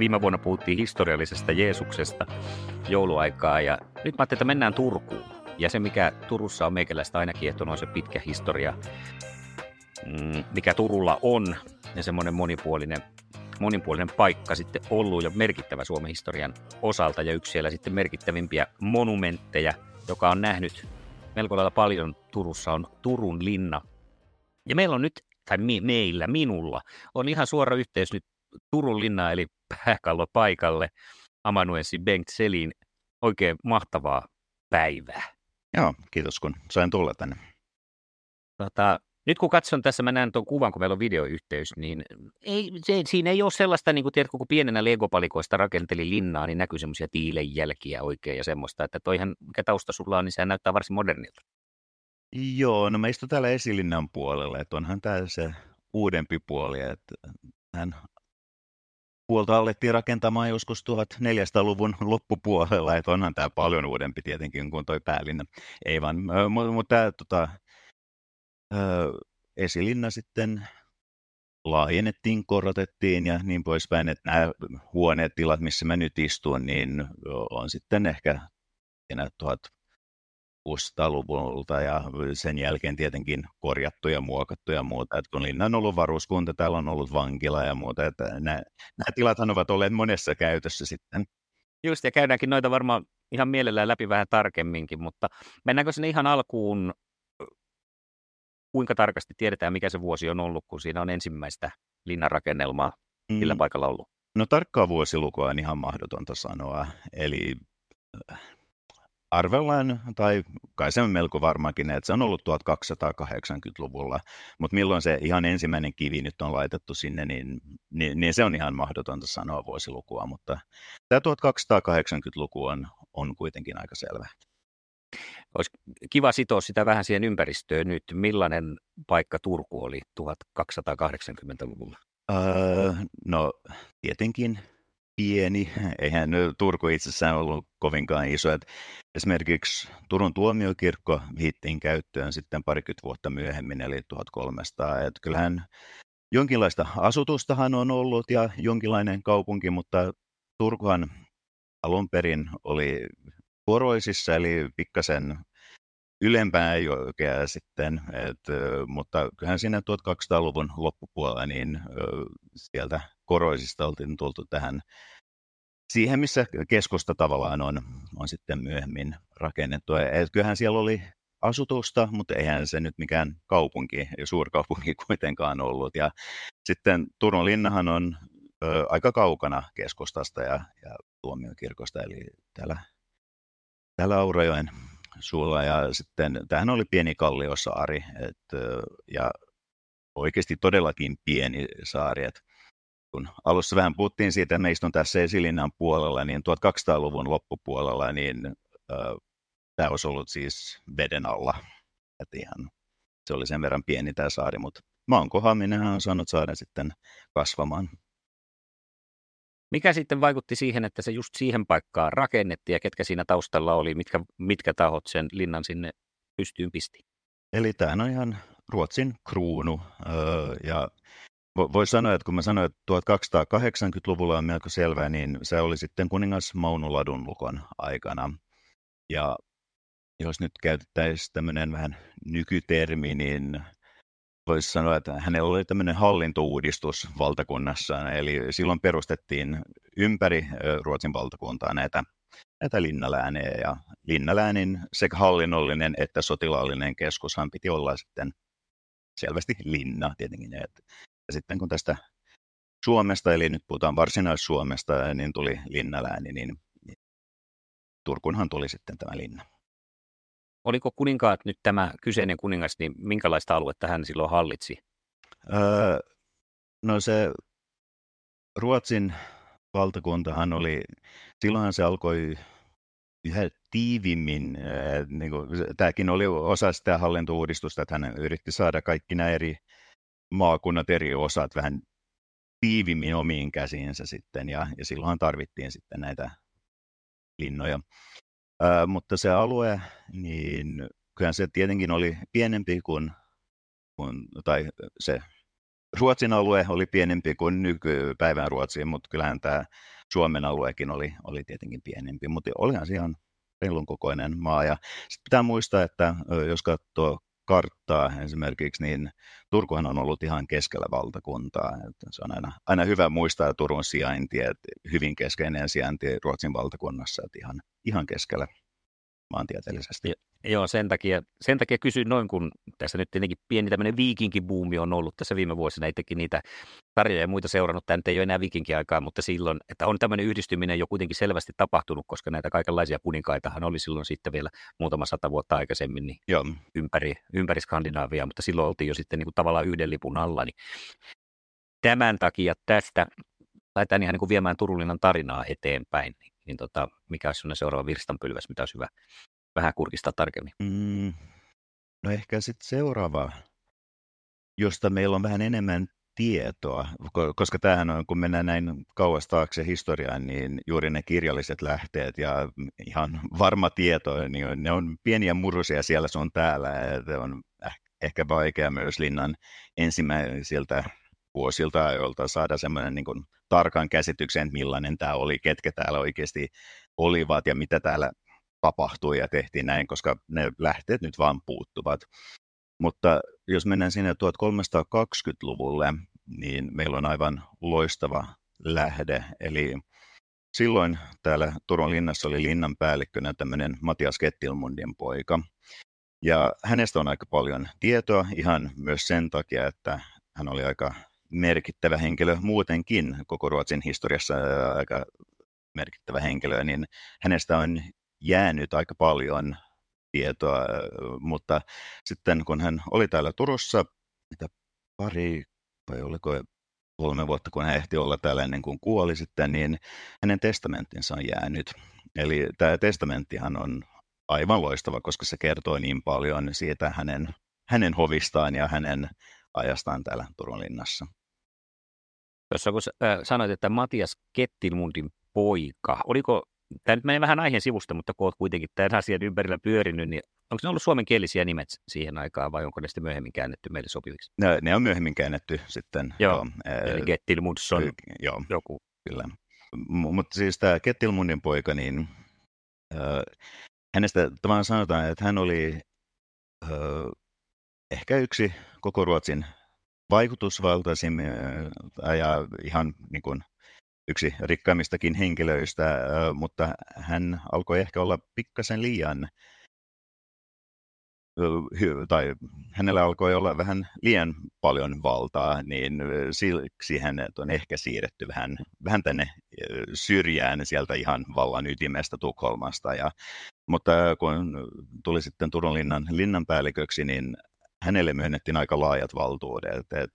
Viime vuonna puhuttiin historiallisesta Jeesuksesta jouluaikaa ja nyt mä ajattelin, että mennään Turkuun. Ja se, mikä Turussa on meikäläistä aina kiehtonut, on se pitkä historia, mm, mikä Turulla on ja semmoinen monipuolinen, monipuolinen paikka sitten ollut ja merkittävä Suomen historian osalta ja yksi siellä sitten merkittävimpiä monumentteja, joka on nähnyt melko lailla paljon Turussa on Turun linna. Ja meillä on nyt, tai me, meillä, minulla, on ihan suora yhteys nyt Turun linna eli pääkallo paikalle. Amanuensi Bengt Selin, oikein mahtavaa päivää. Joo, kiitos kun sain tulla tänne. Tota, nyt kun katson tässä, mä näen tuon kuvan, kun meillä on videoyhteys, niin ei, se, siinä ei ole sellaista, niin kuin tiedätkö, kun pienenä legopalikoista rakenteli linnaa, niin näkyy semmoisia tiilenjälkiä oikein ja semmoista, että toihan, mikä tausta sulla on, niin se näyttää varsin modernilta. Joo, no mä istun täällä esilinnan puolella, että onhan tämä se uudempi puoli, että hän puolta alettiin rakentamaan joskus 1400-luvun loppupuolella, että onhan tämä paljon uudempi tietenkin kuin toi päälinna. Ei vaan, mutta mut tämä tota, esilinna sitten laajennettiin, korotettiin ja niin poispäin, että nämä huoneet, tilat, missä mä nyt istun, niin on sitten ehkä 1600-luvulta ja sen jälkeen tietenkin korjattu ja muokattu ja muuta. Et kun linna on ollut varuskunta, täällä on ollut vankila ja muuta. Että nämä, nämä tilathan ovat olleet monessa käytössä sitten. Just, ja käydäänkin noita varmaan ihan mielellään läpi vähän tarkemminkin, mutta mennäänkö sinne ihan alkuun, kuinka tarkasti tiedetään, mikä se vuosi on ollut, kun siinä on ensimmäistä linnanrakennelmaa millä mm. paikalla ollut? No tarkkaa vuosilukua on ihan mahdotonta sanoa, eli arvellaan, tai kai se on melko varmakin, että se on ollut 1280-luvulla, mutta milloin se ihan ensimmäinen kivi nyt on laitettu sinne, niin, niin, niin se on ihan mahdotonta sanoa vuosilukua, mutta tämä 1280-luku on, on kuitenkin aika selvä. Olisi kiva sitoa sitä vähän siihen ympäristöön nyt. Millainen paikka Turku oli 1280-luvulla? Öö, no tietenkin pieni. Eihän Turku itsessään ollut kovinkaan iso. Et esimerkiksi Turun tuomiokirkko viittiin käyttöön sitten parikymmentä vuotta myöhemmin, eli 1300. Et kyllähän jonkinlaista asutustahan on ollut ja jonkinlainen kaupunki, mutta Turkuhan alun perin oli poroisissa, eli pikkasen ylempää jokea sitten, et, mutta kyllähän siinä 1200-luvun loppupuolella niin sieltä koroisista oltiin tultu tähän siihen, missä keskusta tavallaan on, on sitten myöhemmin rakennettu. Et kyllähän siellä oli asutusta, mutta eihän se nyt mikään kaupunki ja suurkaupunki kuitenkaan ollut. Ja sitten Turun linnahan on ö, aika kaukana keskustasta ja, ja tuomiokirkosta, eli täällä, täällä Aurajoen suulla. Ja sitten tämähän oli pieni kalliosaari et, ja oikeasti todellakin pieni saari. Et kun alussa vähän puhuttiin siitä, että me istun tässä Esilinnan puolella, niin 1200-luvun loppupuolella, niin äh, tämä olisi ollut siis veden alla. Että ihan, se oli sen verran pieni tämä saari, mutta maan kohaaminen on saanut saada sitten kasvamaan. Mikä sitten vaikutti siihen, että se just siihen paikkaan rakennettiin ja ketkä siinä taustalla oli, mitkä, mitkä tahot sen linnan sinne pystyyn pisti? Eli tämä on ihan Ruotsin kruunu ja Voisi sanoa, että kun mä sanoin, että 1280-luvulla on melko selvää, niin se oli sitten kuningas Mauno Ladunlukon aikana. Ja jos nyt käytettäisiin tämmöinen vähän nykytermi, niin voisi sanoa, että hänellä oli tämmöinen hallintouudistus valtakunnassaan. Eli silloin perustettiin ympäri Ruotsin valtakuntaa näitä, näitä linnaläänejä. Ja linnaläänin sekä hallinnollinen että sotilaallinen keskushan piti olla sitten selvästi linna tietenkin. Että ja sitten kun tästä Suomesta, eli nyt puhutaan varsinais-Suomesta, niin tuli linnalääni, niin, niin Turkunhan tuli sitten tämä linna. Oliko kuninkaat nyt tämä kyseinen kuningas, niin minkälaista aluetta hän silloin hallitsi? Öö, no se Ruotsin valtakuntahan oli, silloinhan se alkoi yhä tiivimmin, niin kuin, tämäkin oli osa sitä hallintouudistusta, että hän yritti saada kaikki nämä eri maakunnat, eri osat vähän tiivimmin omiin käsiinsä sitten, ja, ja silloin tarvittiin sitten näitä linnoja. Ää, mutta se alue, niin kyllähän se tietenkin oli pienempi kuin, kuin tai se Ruotsin alue oli pienempi kuin nykypäivän Ruotsiin, mutta kyllähän tämä Suomen aluekin oli, oli tietenkin pienempi, mutta olihan se ihan reilun kokoinen maa. Ja sitten pitää muistaa, että jos katsoo karttaa esimerkiksi, niin Turkuhan on ollut ihan keskellä valtakuntaa. Että se on aina, aina hyvä muistaa Turun sijainti, että hyvin keskeinen sijainti Ruotsin valtakunnassa, että ihan, ihan keskellä maantieteellisesti. Ja, joo, sen takia, sen takia kysyin noin, kun tässä nyt tietenkin pieni tämmöinen viikinkibuumi on ollut tässä viime vuosina, itsekin niitä tarjoja ja muita seurannut, tämä nyt ei ole enää viikinkiaikaa, mutta silloin, että on tämmöinen yhdistyminen jo kuitenkin selvästi tapahtunut, koska näitä kaikenlaisia kuninkaitahan oli silloin sitten vielä muutama sata vuotta aikaisemmin niin joo. Ympäri, ympäri Skandinaavia, mutta silloin oltiin jo sitten niin kuin tavallaan yhden lipun alla, niin tämän takia tästä lähdetään ihan niin kuin viemään Turullinan tarinaa eteenpäin, niin niin tota, mikä olisi seuraava virstanpylväs, mitä olisi hyvä vähän kurkistaa tarkemmin? Mm, no ehkä sitten seuraava, josta meillä on vähän enemmän tietoa, koska tämähän on, kun mennään näin kauas taakse historiaan, niin juuri ne kirjalliset lähteet ja ihan varma tieto, niin ne on pieniä murusia siellä sun täällä, että on ehkä vaikea myös linnan ensimmäisiltä vuosilta ajoilta saada semmoinen niin tarkan käsityksen, että millainen tämä oli, ketkä täällä oikeasti olivat ja mitä täällä tapahtui ja tehtiin näin, koska ne lähteet nyt vaan puuttuvat. Mutta jos mennään sinne 1320-luvulle, niin meillä on aivan loistava lähde. Eli silloin täällä Turun linnassa oli linnan päällikkönä tämmöinen Matias Kettilmundin poika. Ja hänestä on aika paljon tietoa ihan myös sen takia, että hän oli aika merkittävä henkilö muutenkin koko Ruotsin historiassa aika merkittävä henkilö, niin hänestä on jäänyt aika paljon tietoa, mutta sitten kun hän oli täällä Turussa, mitä pari vai oliko kolme vuotta, kun hän ehti olla täällä ennen kuin kuoli sitten, niin hänen testamenttinsa on jäänyt. Eli tämä testamenttihan on aivan loistava, koska se kertoo niin paljon siitä hänen, hänen hovistaan ja hänen ajastaan täällä Turun linnassa. Tuossa kun sanoit, että Matias Kettilmundin poika, oliko, tämä nyt menee vähän aiheen sivusta, mutta kun olet kuitenkin tämän asian ympärillä pyörinyt, niin onko ne ollut suomenkielisiä nimet siihen aikaan vai onko ne sitten myöhemmin käännetty meille sopiviksi? Ne, ne on myöhemmin käännetty sitten. Joo, joo eli Kettilmundsson joo, joku. Kyllä. M- mutta siis tämä Kettilmundin poika, niin äh, hänestä tavallaan sanotaan, että hän oli äh, ehkä yksi koko Ruotsin vaikutusvaltaisin ja ihan niin kuin yksi rikkaimmistakin henkilöistä, mutta hän alkoi ehkä olla pikkasen liian tai hänellä alkoi olla vähän liian paljon valtaa, niin siksi hänet on ehkä siirretty vähän, vähän tänne syrjään sieltä ihan vallan ytimestä Tukholmasta. Ja, mutta kun tuli sitten Turun linnan linnanpäälliköksi, niin hänelle myönnettiin aika laajat valtuudet. Et, et,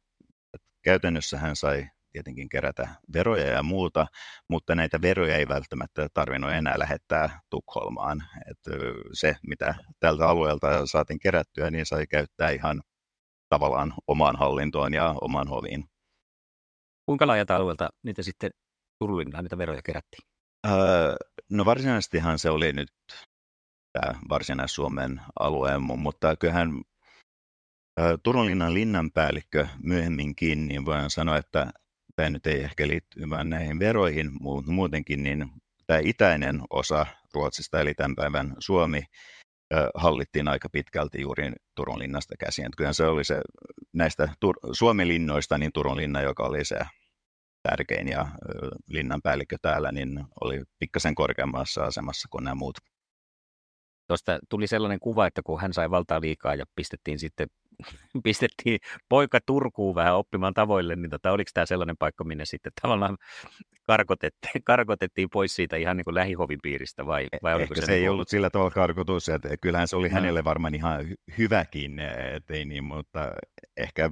käytännössä hän sai tietenkin kerätä veroja ja muuta, mutta näitä veroja ei välttämättä tarvinnut enää lähettää Tukholmaan. Et se, mitä tältä alueelta saatiin kerättyä, niin sai käyttää ihan tavallaan omaan hallintoon ja omaan hoviin. Kuinka laajalta alueelta niitä sitten Turulinnan niitä veroja kerättiin? Öö, no varsinaisestihan se oli nyt tämä Varsinais-Suomen alue, mutta kyllähän Turun linnan linnanpäällikkö myöhemminkin, niin voin sanoa, että tämä nyt ei ehkä liitty vain näihin veroihin, mutta muutenkin niin tämä itäinen osa Ruotsista, eli tämän päivän Suomi, hallittiin aika pitkälti juuri Turun linnasta käsin. Kyllähän se oli se näistä Tur- Suomen linnoista, niin Turun linna, joka oli se tärkein ja linnan päällikkö täällä, niin oli pikkasen korkeammassa asemassa kuin nämä muut tuosta tuli sellainen kuva, että kun hän sai valtaa liikaa ja pistettiin sitten pistettiin poika Turkuun vähän oppimaan tavoille, niin tota, oliko tämä sellainen paikka, minne sitten tavallaan karkotettiin, karkotettiin pois siitä ihan niin kuin lähihovin piiristä vai, e, vai oliko Ehkä se, se ei niin ollut sillä tavalla karkotus, että kyllähän se oli no. hänelle varmaan ihan hyväkin, ettei niin, mutta ehkä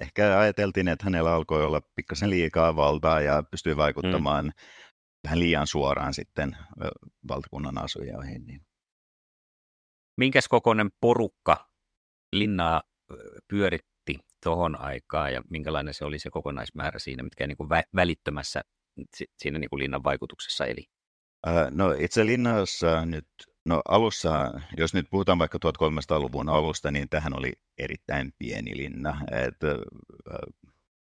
ehkä ajateltiin, että hänellä alkoi olla pikkasen liikaa valtaa ja pystyi vaikuttamaan mm. vähän liian suoraan sitten valtakunnan asujoihin. Niin. Minkäs kokoinen porukka linnaa pyöritti tuohon aikaan ja minkälainen se oli se kokonaismäärä siinä, mitkä niin kuin vä- välittömässä siinä niin kuin linnan vaikutuksessa eli? No itse linnassa nyt, no alussa, jos nyt puhutaan vaikka 1300-luvun alusta, niin tähän oli erittäin pieni linna. Et,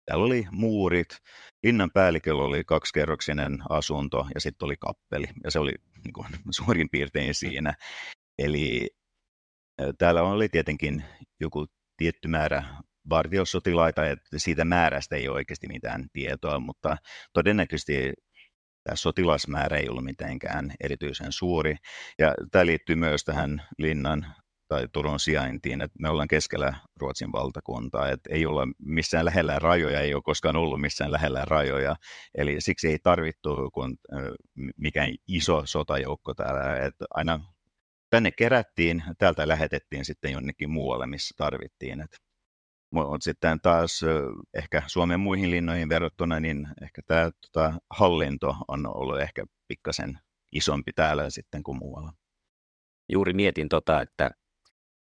täällä oli muurit, linnan päälliköllä oli kaksikerroksinen asunto ja sitten oli kappeli ja se oli niin kuin, suurin piirtein siinä. Eli täällä oli tietenkin joku tietty määrä vartiosotilaita, että siitä määrästä ei ole oikeasti mitään tietoa, mutta todennäköisesti tämä sotilasmäärä ei ollut mitenkään erityisen suuri. Ja tämä liittyy myös tähän linnan tai Turun sijaintiin, että me ollaan keskellä Ruotsin valtakuntaa, että ei olla missään lähellä rajoja, ei ole koskaan ollut missään lähellä rajoja, eli siksi ei tarvittu kun, mikään iso sotajoukko täällä, että aina tänne kerättiin, täältä lähetettiin sitten jonnekin muualle, missä tarvittiin. Et, mutta sitten taas ehkä Suomen muihin linnoihin verrattuna, niin ehkä tämä tota, hallinto on ollut ehkä pikkasen isompi täällä sitten kuin muualla. Juuri mietin tota, että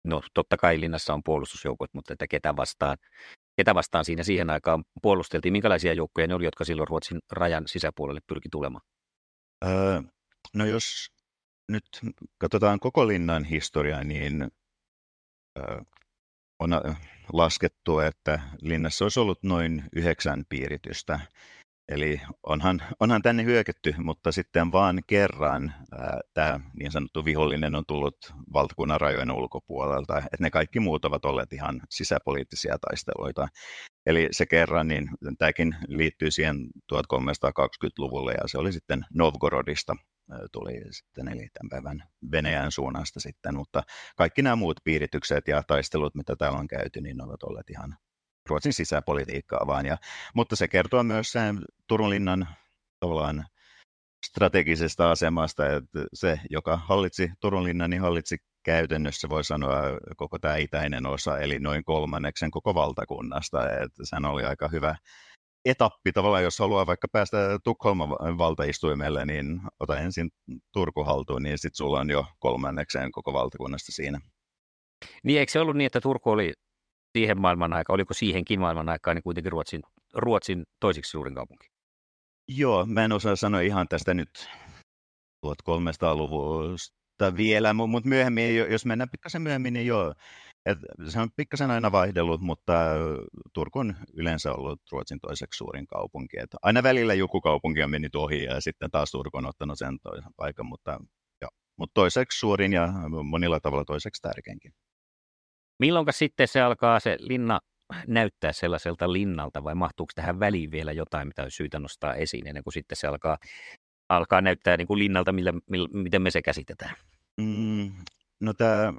no totta kai linnassa on puolustusjoukot, mutta että ketä vastaan, ketä vastaan siinä siihen aikaan puolusteltiin, minkälaisia joukkoja ne oli, jotka silloin Ruotsin rajan sisäpuolelle pyrki tulemaan? Öö, no jos nyt katsotaan koko linnan historiaa, niin on laskettu, että linnassa olisi ollut noin yhdeksän piiritystä. Eli onhan, onhan tänne hyökätty, mutta sitten vaan kerran ää, tämä niin sanottu vihollinen on tullut valtakunnan rajojen ulkopuolelta. Että ne kaikki muut ovat olleet ihan sisäpoliittisia taisteluita. Eli se kerran, niin tämäkin liittyy siihen 1320-luvulle ja se oli sitten Novgorodista tuli sitten, eli tämän päivän Venäjän suunnasta sitten, mutta kaikki nämä muut piiritykset ja taistelut, mitä täällä on käyty, niin ne ovat olleet ihan Ruotsin sisäpolitiikkaa vaan. Ja, mutta se kertoo myös sen Turun linnan tavallaan strategisesta asemasta, että se, joka hallitsi Turun linnan, niin hallitsi käytännössä voi sanoa koko tämä itäinen osa, eli noin kolmanneksen koko valtakunnasta. Että sehän oli aika hyvä etappi tavallaan, jos haluaa vaikka päästä Tukholman valtaistuimelle, niin ota ensin Turku haltuun, niin sitten sulla on jo kolmannekseen koko valtakunnasta siinä. Niin eikö se ollut niin, että Turku oli siihen maailman aikaan, oliko siihenkin maailman aikaan, niin kuitenkin Ruotsin, Ruotsin toisiksi suurin kaupunki? Joo, mä en osaa sanoa ihan tästä nyt 1300-luvusta vielä, mutta myöhemmin, jos mennään pikkasen myöhemmin, niin joo, et se on pikkasen aina vaihdellut, mutta Turku on yleensä ollut Ruotsin toiseksi suurin kaupunki. Et aina välillä joku kaupunki on mennyt ohi ja sitten taas Turku on ottanut sen toisen paikan, mutta, jo, mutta toiseksi suurin ja monilla tavalla toiseksi tärkeinkin. Milloin sitten se alkaa se linna näyttää sellaiselta linnalta vai mahtuuko tähän väliin vielä jotain, mitä olisi syytä nostaa esiin ennen kuin sitten se alkaa, alkaa näyttää niin kuin linnalta, millä, millä, miten me se käsitetään? Mm, no tämä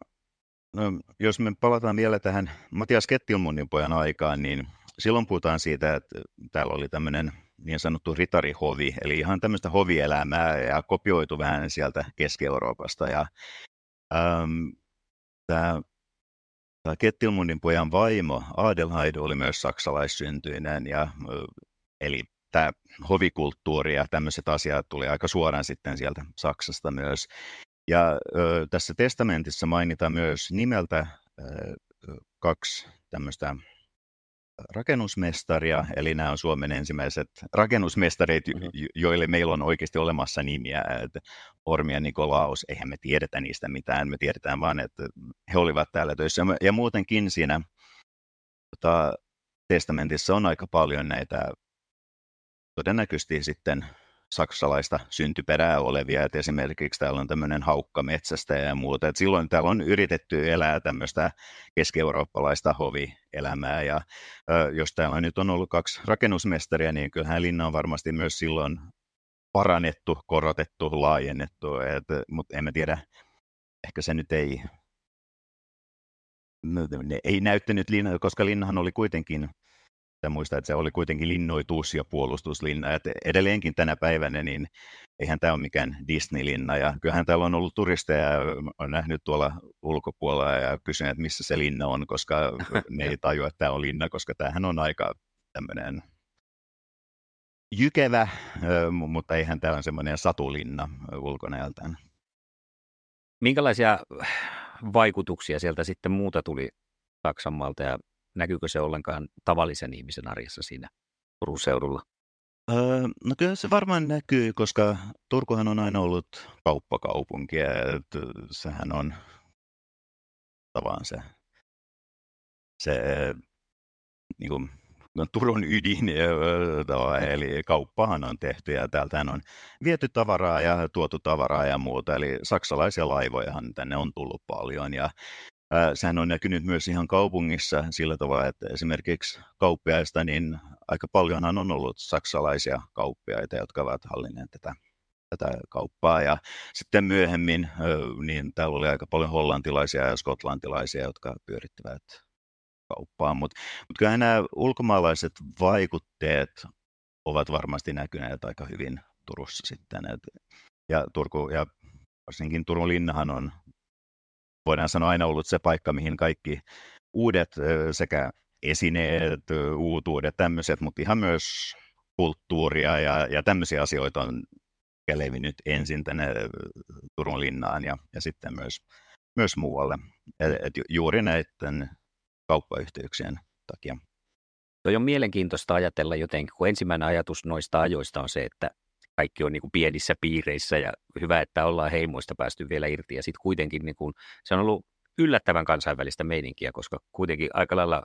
No, jos me palataan vielä tähän Matias Kettilmunin pojan aikaan, niin silloin puhutaan siitä, että täällä oli tämmöinen niin sanottu ritarihovi, eli ihan tämmöistä hovielämää ja kopioitu vähän sieltä Keski-Euroopasta. Ja, ähm, tämä, tämä Kettilmunin pojan vaimo Adelheid oli myös saksalaissyntyinen, ja, eli tämä hovikulttuuri ja tämmöiset asiat tuli aika suoraan sitten sieltä Saksasta myös. Ja ö, tässä testamentissa mainitaan myös nimeltä ö, kaksi tämmöistä rakennusmestaria, eli nämä on Suomen ensimmäiset rakennusmestarit, mm-hmm. joille meillä on oikeasti olemassa nimiä. Että Ormi ja Nikolaus, eihän me tiedetä niistä mitään, me tiedetään vaan, että he olivat täällä töissä. Ja muutenkin siinä tota, testamentissa on aika paljon näitä todennäköisesti sitten saksalaista syntyperää olevia, että esimerkiksi täällä on tämmöinen haukkametsästä ja muuta, että silloin täällä on yritetty elää tämmöistä keski-eurooppalaista hovielämää, ja jos täällä nyt on ollut kaksi rakennusmestaria, niin kyllähän linna on varmasti myös silloin parannettu, korotettu, laajennettu, mutta emme tiedä, ehkä se nyt ei ne ei näyttänyt linna, koska linnahan oli kuitenkin muista, että se oli kuitenkin linnoitus- ja puolustuslinna. Et edelleenkin tänä päivänä, niin eihän tämä ole mikään Disney-linna. Ja kyllähän täällä on ollut turisteja ja on nähnyt tuolla ulkopuolella ja kysynyt, että missä se linna on, koska ne ei tajua, että tämä on linna, koska tämähän on aika tämmöinen jykevä, mutta eihän tämä ole semmoinen satulinna ulkonäöltään. Minkälaisia vaikutuksia sieltä sitten muuta tuli Saksanmaalta ja näkyykö se ollenkaan tavallisen ihmisen arjessa siinä Turun seudulla? Öö, no kyllä se varmaan näkyy, koska Turkuhan on aina ollut kauppakaupunki ja sehän on tavallaan se, se niin kuin, no, Turun ydin, eli kauppahan on tehty ja täältä on viety tavaraa ja tuotu tavaraa ja muuta, eli saksalaisia laivojahan tänne on tullut paljon ja sehän on näkynyt myös ihan kaupungissa sillä tavalla, että esimerkiksi kauppiaista, niin aika paljonhan on ollut saksalaisia kauppiaita, jotka ovat hallinneet tätä, tätä kauppaa. Ja sitten myöhemmin, niin täällä oli aika paljon hollantilaisia ja skotlantilaisia, jotka pyörittävät kauppaa. Mutta mut kyllä nämä ulkomaalaiset vaikutteet ovat varmasti näkyneet aika hyvin Turussa sitten. Et, ja Turku ja varsinkin Turun linnahan on voidaan sanoa aina ollut se paikka, mihin kaikki uudet sekä esineet, uutuudet, tämmöiset, mutta ihan myös kulttuuria ja, ja tämmöisiä asioita on levinnyt ensin tänne Turun linnaan ja, ja sitten myös, myös muualle. Et, juuri näiden kauppayhteyksien takia. Tuo on mielenkiintoista ajatella jotenkin, kun ensimmäinen ajatus noista ajoista on se, että kaikki on niin kuin pienissä piireissä ja hyvä, että ollaan heimoista päästy vielä irti. Ja sitten kuitenkin niin kuin, se on ollut yllättävän kansainvälistä meininkiä, koska kuitenkin aika lailla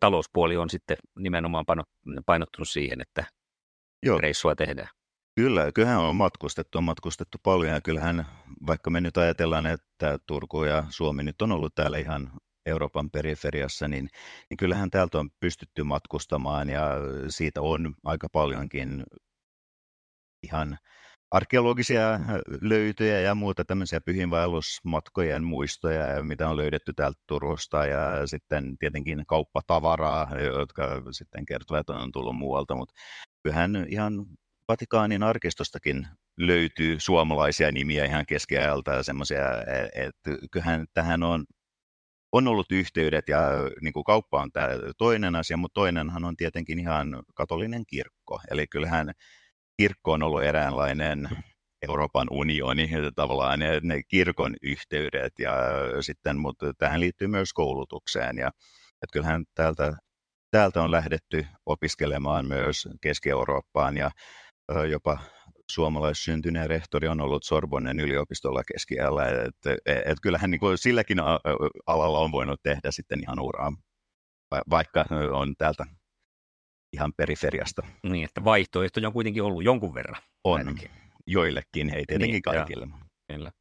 talouspuoli on sitten nimenomaan painottunut siihen, että Joo. reissua tehdään. Kyllä, kyllähän on matkustettu, on matkustettu paljon ja kyllähän vaikka me nyt ajatellaan, että Turku ja Suomi nyt on ollut täällä ihan Euroopan periferiassa, niin, niin kyllähän täältä on pystytty matkustamaan ja siitä on aika paljonkin ihan arkeologisia löytöjä ja muuta tämmöisiä pyhinvaellusmatkojen muistoja, mitä on löydetty täältä Turusta ja sitten tietenkin kauppatavaraa, jotka sitten kertovat, että on tullut muualta, mutta kyllähän ihan Vatikaanin arkistostakin löytyy suomalaisia nimiä ihan keskiajalta ja semmoisia, että kyllähän tähän on on ollut yhteydet ja niin kuin kauppa on tämä toinen asia, mutta toinenhan on tietenkin ihan katolinen kirkko. Eli kyllähän kirkko on ollut eräänlainen Euroopan unioni, tavallaan ne, ne kirkon yhteydet ja sitten, mutta tähän liittyy myös koulutukseen. Ja että kyllähän täältä, täältä on lähdetty opiskelemaan myös Keski-Eurooppaan ja jopa suomalaissyntyneen rehtori on ollut Sorbonnen yliopistolla keskiällä, että et, et kyllähän niin kuin silläkin alalla on voinut tehdä sitten ihan uraa, vaikka on täältä ihan periferiasta. Niin, että vaihtoehtoja on kuitenkin ollut jonkun verran. On, ainakin. joillekin, ei tietenkin niin, kaikille. Kyllä.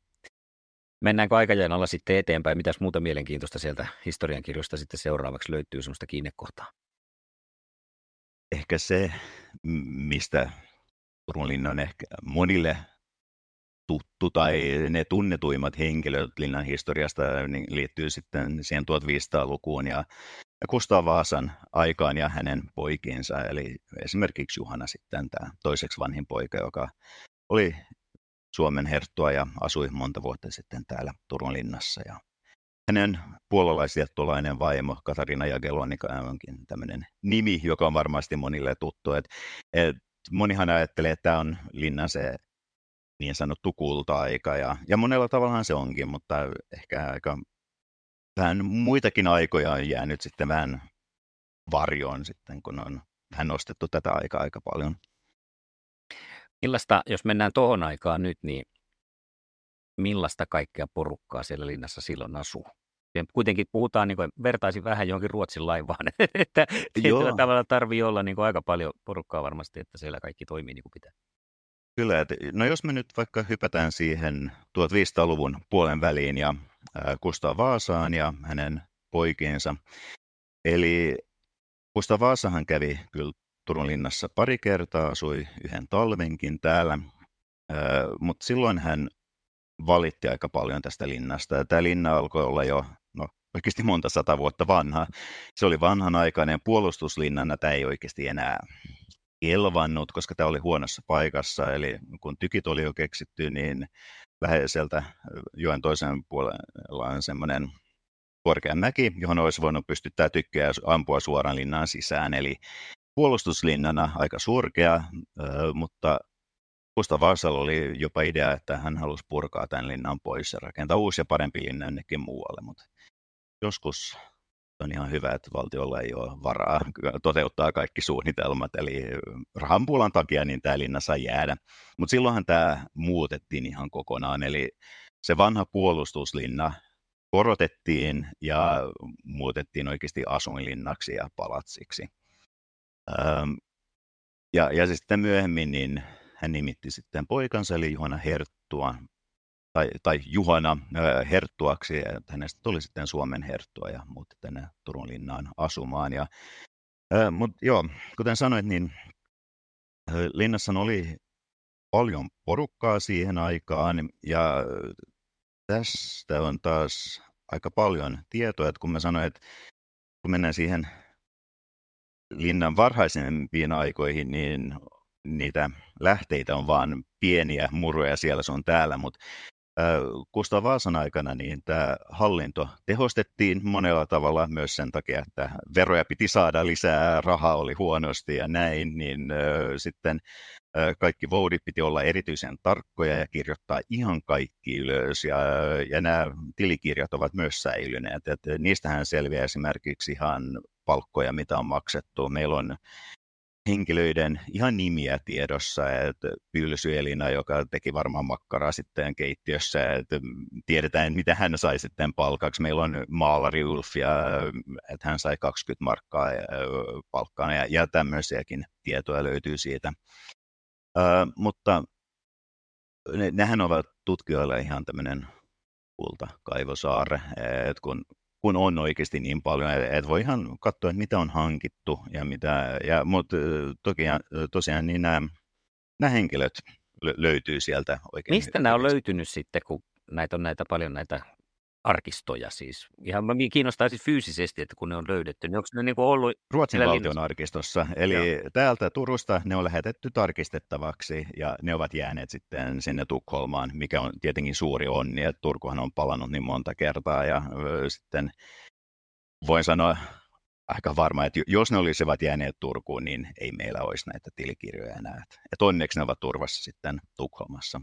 Mennäänkö aikajanalla sitten eteenpäin? Mitäs muuta mielenkiintoista sieltä historiankirjoista sitten seuraavaksi löytyy sellaista kiinnekohtaa? Ehkä se, mistä Turun linna on ehkä monille tuttu tai ne tunnetuimmat henkilöt linnan historiasta niin liittyy sitten siihen 1500-lukuun ja Kustaa Vaasan aikaan ja hänen poikiinsa, eli esimerkiksi Juhana sitten tämä toiseksi vanhin poika, joka oli Suomen herttua ja asui monta vuotta sitten täällä Turun linnassa. Ja hänen puolalaisjättulainen vaimo Katarina Jagellonika onkin tämmöinen nimi, joka on varmasti monille tuttu. Et, et monihan ajattelee, että tämä on linnan se niin sanottu kulta-aika, ja, ja monella tavallaan se onkin, mutta ehkä aika vähän muitakin aikoja on jäänyt sitten vähän varjoon sitten, kun on vähän nostettu tätä aikaa aika paljon. Millaista, jos mennään tuohon aikaan nyt, niin millaista kaikkea porukkaa siellä linnassa silloin asuu? Ja kuitenkin puhutaan, niin kuin, vertaisin vähän johonkin Ruotsin laivaan, että tietyllä tavalla tarvii olla niin kuin, aika paljon porukkaa varmasti, että siellä kaikki toimii niin kuin pitää. Kyllä, että, no jos me nyt vaikka hypätään siihen 1500-luvun puolen väliin ja Kustaa Vaasaan ja hänen poikiensa. Eli Kustaa Vaasahan kävi kyllä Turun linnassa pari kertaa, asui yhden talvenkin täällä, mutta silloin hän valitti aika paljon tästä linnasta. Tämä linna alkoi olla jo no, oikeasti monta sata vuotta vanha. Se oli vanhanaikainen puolustuslinnana, tämä ei oikeasti enää kelvannut, koska tämä oli huonossa paikassa. Eli kun tykit oli jo keksitty, niin läheiseltä joen toisen puolella on semmoinen korkea mäki, johon olisi voinut pystyttää tykkiä ja ampua suoraan linnaan sisään. Eli puolustuslinnana aika surkea, mutta Gustav Vasalla oli jopa idea, että hän halusi purkaa tämän linnan pois ja rakentaa uusi ja parempi linna jonnekin muualle, mutta joskus on ihan hyvä, että valtiolla ei ole varaa toteuttaa kaikki suunnitelmat, eli rahanpulan takia niin tämä linna sai jäädä. Mutta silloinhan tämä muutettiin ihan kokonaan, eli se vanha puolustuslinna korotettiin ja muutettiin oikeasti asuinlinnaksi ja palatsiksi. ja, ja sitten myöhemmin niin hän nimitti sitten poikansa, eli Juhana Herttua, tai, tai Juhana Herttuaksi, että hänestä tuli sitten Suomen Herttua ja muutti tänne Turun linnaan asumaan. Ja, Mutta joo, kuten sanoit, niin linnassa oli paljon porukkaa siihen aikaan, ja tästä on taas aika paljon tietoa, että kun mä sanoin, että kun mennään siihen linnan varhaisempiin aikoihin, niin niitä lähteitä on vaan pieniä muruja siellä sun täällä, mutta Kustaa Vaasan aikana niin tämä hallinto tehostettiin monella tavalla myös sen takia, että veroja piti saada lisää, raha oli huonosti ja näin, niin sitten kaikki voudit piti olla erityisen tarkkoja ja kirjoittaa ihan kaikki ylös ja, ja nämä tilikirjat ovat myös säilyneet. että niistähän selviää esimerkiksi ihan palkkoja, mitä on maksettu. Meillä on henkilöiden ihan nimiä tiedossa, että Pylsy Elina, joka teki varmaan makkaraa sitten keittiössä, että tiedetään, mitä hän sai sitten palkaksi. Meillä on maalari Ulf, ja, että hän sai 20 markkaa palkkaa, ja, ja tämmöisiäkin tietoja löytyy siitä. Uh, mutta ne, nehän ovat tutkijoille ihan tämmöinen kultakaivosaare, että kun kun on oikeasti niin paljon, että voi ihan katsoa, että mitä on hankittu ja mitä, ja, mutta toki, tosiaan niin nämä, nämä henkilöt löytyy sieltä oikein. Mistä nämä on löytynyt sitten, kun näitä on näitä paljon näitä arkistoja siis. Ihan mä kiinnostaa siis fyysisesti, että kun ne on löydetty, niin onko ne niin kuin ollut... Ruotsin valtion linnussa? arkistossa, eli Joo. täältä Turusta ne on lähetetty tarkistettavaksi ja ne ovat jääneet sitten sinne Tukholmaan, mikä on tietenkin suuri onni, että Turkuhan on palannut niin monta kertaa ja sitten voin sanoa aika varma, että jos ne olisivat jääneet Turkuun, niin ei meillä olisi näitä tilikirjoja enää. Että onneksi ne ovat turvassa sitten Tukholmassa.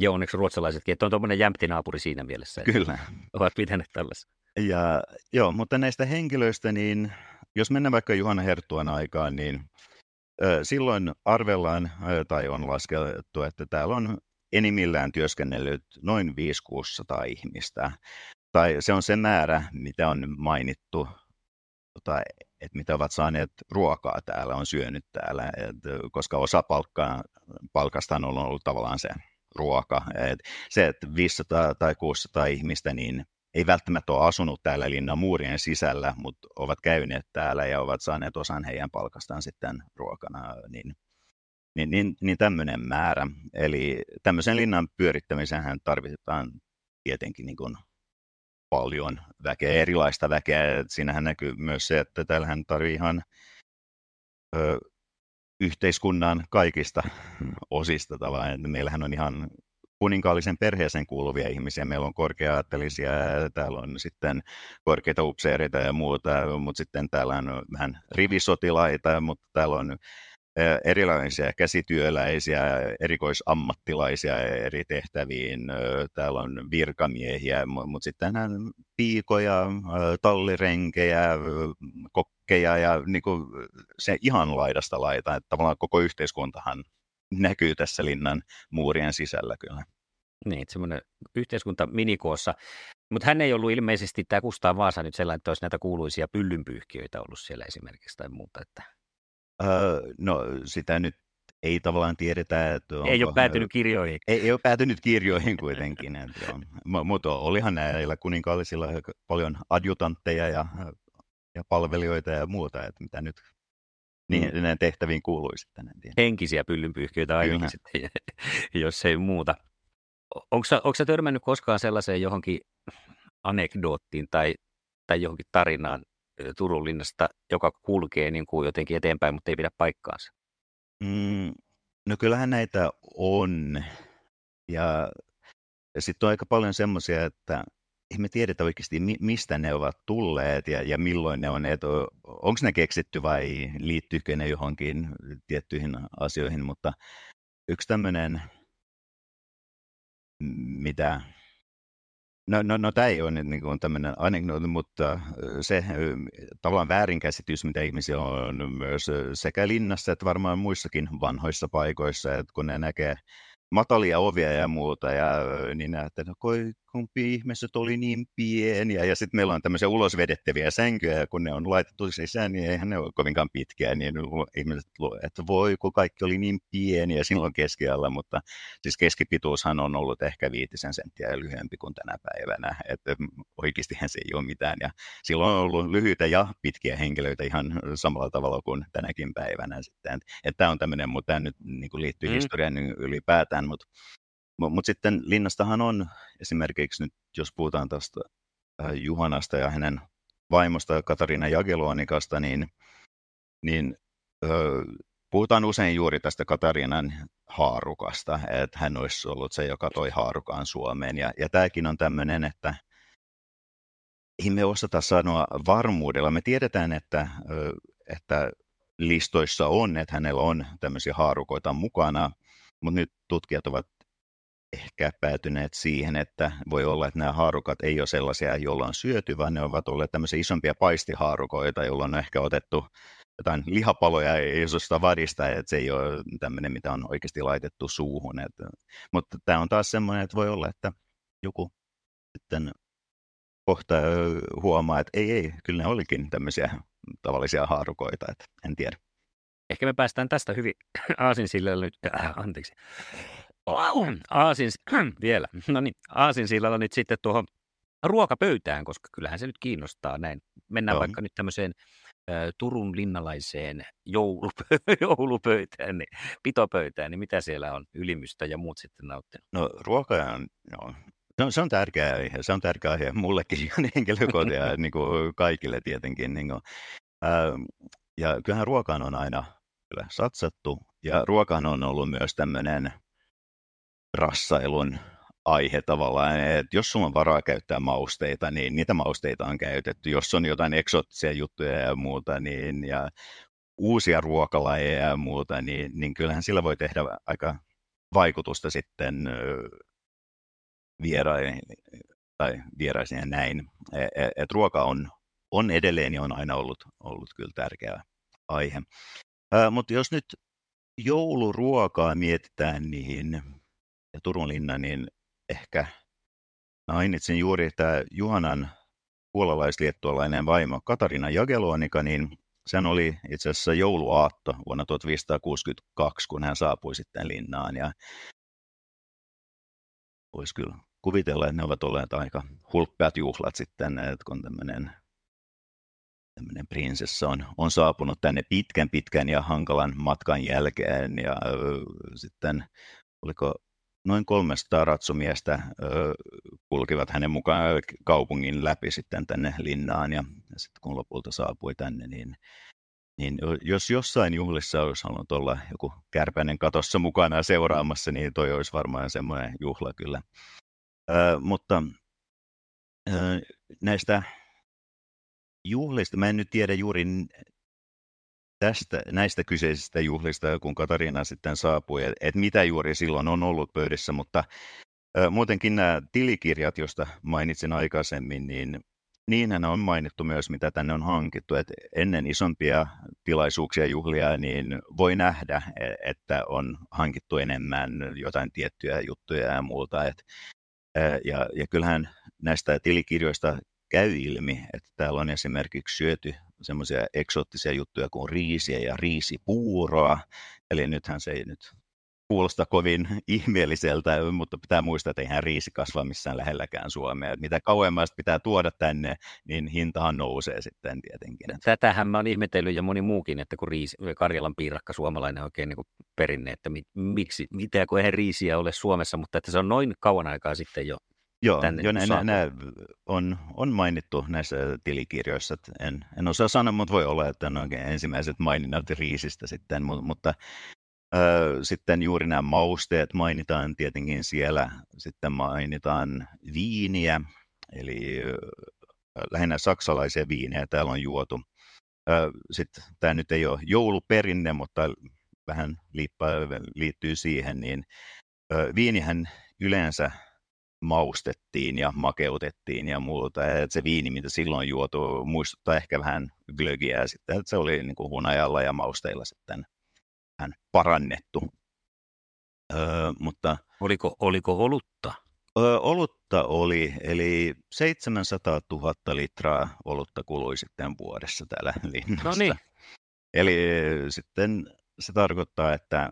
Ja onneksi ruotsalaisetkin, että on tuommoinen jämpti naapuri siinä mielessä. Kyllä. Ovat pitäneet tällaisen. Ja, joo, mutta näistä henkilöistä, niin jos mennään vaikka Juhana Herttuan aikaan, niin ö, silloin arvellaan ö, tai on laskettu, että täällä on enimmillään työskennellyt noin 500-600 ihmistä. Tai se on se määrä, mitä on mainittu, tota, että mitä ovat saaneet ruokaa täällä, on syönyt täällä, et, koska osa palkkaa, palkasta on ollut tavallaan se ruoka. Et se, että 500 tai 600 ihmistä niin ei välttämättä ole asunut täällä linnan muurien sisällä, mutta ovat käyneet täällä ja ovat saaneet osan heidän palkastaan sitten ruokana, niin, niin, niin, niin tämmöinen määrä. Eli tämmöisen linnan pyörittämiseen tarvitaan tietenkin niin kuin paljon väkeä, erilaista väkeä. Siinähän näkyy myös se, että täällähän tarvii ihan yhteiskunnan kaikista osista tavallaan. Meillähän on ihan kuninkaallisen perheeseen kuuluvia ihmisiä. Meillä on korkeaattelisia, täällä on sitten korkeita upseereita ja muuta, mutta sitten täällä on vähän rivisotilaita, mutta täällä on erilaisia käsityöläisiä, erikoisammattilaisia eri tehtäviin. Täällä on virkamiehiä, mutta sitten piikoja, tallirenkejä, kokkeja ja niin kuin se ihan laidasta laita. Että tavallaan koko yhteiskuntahan näkyy tässä linnan muurien sisällä kyllä. Niin, semmoinen yhteiskunta minikoossa. Mutta hän ei ollut ilmeisesti, tämä Kustaa Vaasa nyt sellainen, että olisi näitä kuuluisia pyllynpyyhkiöitä ollut siellä esimerkiksi tai muuta. Että... No sitä nyt ei tavallaan tiedetä. Että onko, ei ole päätynyt kirjoihin. Ei, ei ole päätynyt kirjoihin kuitenkin. Mutta olihan näillä kuninkaallisilla paljon adjutantteja ja, ja palvelijoita ja muuta, että mitä nyt niin mm. tehtäviin kuului sitten. En tiedä. Henkisiä pyllynpyyhkiöitä ainakin sitten, jos ei muuta. Onko sä, törmännyt koskaan sellaiseen johonkin anekdoottiin tai törmätä johonkin tarinaan Turun linnasta, joka kulkee niin kuin jotenkin eteenpäin, mutta ei pidä paikkaansa? Mm, no kyllähän näitä on. Ja, ja sitten on aika paljon semmoisia, että ei me tiedetä oikeasti, mistä ne ovat tulleet ja, ja milloin ne on. Onko ne keksitty vai liittyykö ne johonkin tiettyihin asioihin, mutta yksi tämmöinen, mitä No, no, no tämä ei ole niin kuin tämmöinen anekdooti, mutta se tavallaan väärinkäsitys, mitä ihmisiä on myös sekä linnassa että varmaan muissakin vanhoissa paikoissa, että kun ne näkee matalia ovia ja muuta, ja niin että no, kumpi ihmiset oli niin pieniä, ja sitten meillä on tämmöisiä ulosvedettäviä sänkyjä, ja kun ne on laitettu sisään, niin eihän ne ole kovinkaan pitkiä, niin ihmiset luulee, että voi, kun kaikki oli niin pieniä silloin keskialla, mutta siis keskipituushan on ollut ehkä viitisen senttiä lyhyempi kuin tänä päivänä, että oikeastihan se ei ole mitään, ja silloin on ollut lyhyitä ja pitkiä henkilöitä ihan samalla tavalla kuin tänäkin päivänä sitten, että tämä on tämmöinen, mutta tämä nyt niin liittyy mm. historiaan ylipäätään, mutta mutta sitten linnastahan on esimerkiksi nyt, jos puhutaan tästä Juhanasta ja hänen vaimosta Katariina Jagellonikasta, niin, niin ö, puhutaan usein juuri tästä Katariinan haarukasta, että hän olisi ollut se, joka toi haarukaan Suomeen. Ja, ja tämäkin on tämmöinen, että ei me osata sanoa varmuudella. Me tiedetään, että, että listoissa on, että hänellä on tämmöisiä haarukoita mukana, mutta nyt tutkijat ovat ehkä päätyneet siihen, että voi olla, että nämä haarukat ei ole sellaisia, joilla on syöty, vaan ne ovat olleet tämmöisiä isompia paistihaarukoita, joilla on ehkä otettu jotain lihapaloja isosta varista, että se ei ole tämmöinen, mitä on oikeasti laitettu suuhun. Että, mutta tämä on taas semmoinen, että voi olla, että joku sitten kohta huomaa, että ei, ei, kyllä ne olikin tämmöisiä tavallisia haarukoita, että en tiedä. Ehkä me päästään tästä hyvin aasinsillalle nyt, äh, anteeksi, aasin, vielä, no niin, aasinsillalla nyt sitten tuohon ruokapöytään, koska kyllähän se nyt kiinnostaa näin. Mennään Joo. vaikka nyt tämmöiseen Turun linnalaiseen joulupö, joulupöytään, niin, pitopöytään, niin mitä siellä on ylimystä ja muut sitten nauttinut? No ruoka on, no, se on, se on tärkeä aihe, se on tärkeä aihe mullekin henkilökohtaisesti ja niin kuin kaikille tietenkin. Niin kuin, ää, ja kyllähän ruokaan on aina kyllä satsattu, ja ruokaan on ollut myös tämmöinen rassailun aihe tavallaan, että jos sulla on varaa käyttää mausteita, niin niitä mausteita on käytetty. Jos on jotain eksoottisia juttuja ja muuta, niin ja uusia ruokalajeja ja muuta, niin, niin kyllähän sillä voi tehdä aika vaikutusta sitten vieraisiin tai vieraisiin ja näin. Et, e, et ruoka on, on edelleen ja on aina ollut, ollut kyllä tärkeä aihe. Mutta jos nyt jouluruokaa mietitään, niin ja Turun linna, niin ehkä mainitsin juuri, että Juhanan puolalaisliettualainen vaimo Katarina Jagelonika, niin sen oli itse asiassa jouluaatto vuonna 1562, kun hän saapui sitten linnaan. Ja voisi kyllä kuvitella, että ne ovat olleet aika hulppeat juhlat sitten, että kun tämmöinen tämmöinen prinsessa on, on saapunut tänne pitkän pitkän ja hankalan matkan jälkeen ja ö, sitten oliko noin 300 ratsumiestä ö, kulkivat hänen mukaan kaupungin läpi sitten tänne linnaan ja, ja sitten kun lopulta saapui tänne, niin, niin jos jossain juhlissa olisi halunnut olla joku kärpäinen katossa mukana seuraamassa, niin toi olisi varmaan semmoinen juhla kyllä. Ö, mutta näistä juhlista, mä en nyt tiedä juuri tästä, näistä kyseisistä juhlista, kun Katariina sitten saapui, että et mitä juuri silloin on ollut pöydissä, mutta ä, muutenkin nämä tilikirjat, joista mainitsin aikaisemmin, niin niinhän on mainittu myös, mitä tänne on hankittu, että ennen isompia tilaisuuksia juhlia, niin voi nähdä, e, että on hankittu enemmän jotain tiettyjä juttuja ja muuta. Et, ja, ja kyllähän näistä tilikirjoista käy ilmi, että täällä on esimerkiksi syöty semmoisia eksoottisia juttuja kuin riisiä ja riisipuuroa. Eli nythän se ei nyt kuulosta kovin ihmeelliseltä, mutta pitää muistaa, että eihän riisi kasva missään lähelläkään Suomea. Mitä kauemmasta pitää tuoda tänne, niin hintahan nousee sitten tietenkin. Tätähän mä oon ihmetellyt ja moni muukin, että kun riisi, Karjalan piirakka suomalainen oikein niin perinne, että miksi, mitä kun eihän riisiä ole Suomessa, mutta että se on noin kauan aikaa sitten jo Joo, tänne jo, nämä, nämä on, on mainittu näissä tilikirjoissa. En, en osaa sanoa, mutta voi olla, että on oikein ensimmäiset maininnat riisistä sitten, mutta, mutta ö, sitten juuri nämä mausteet mainitaan tietenkin siellä. Sitten mainitaan viiniä, eli ö, lähinnä saksalaisia viinejä täällä on juotu. Sitten tämä nyt ei ole jouluperinne, mutta vähän liippaa, liittyy siihen, niin viinihän yleensä maustettiin ja makeutettiin ja muuta. Et se viini, mitä silloin juotu, muistuttaa ehkä vähän glögiä sitten, että se oli niin kuin hunajalla ja mausteilla sitten vähän parannettu. Öö, mutta, oliko, oliko olutta? Öö, olutta oli, eli 700 000 litraa olutta kului sitten vuodessa täällä linnassa. No niin. Eli sitten se tarkoittaa, että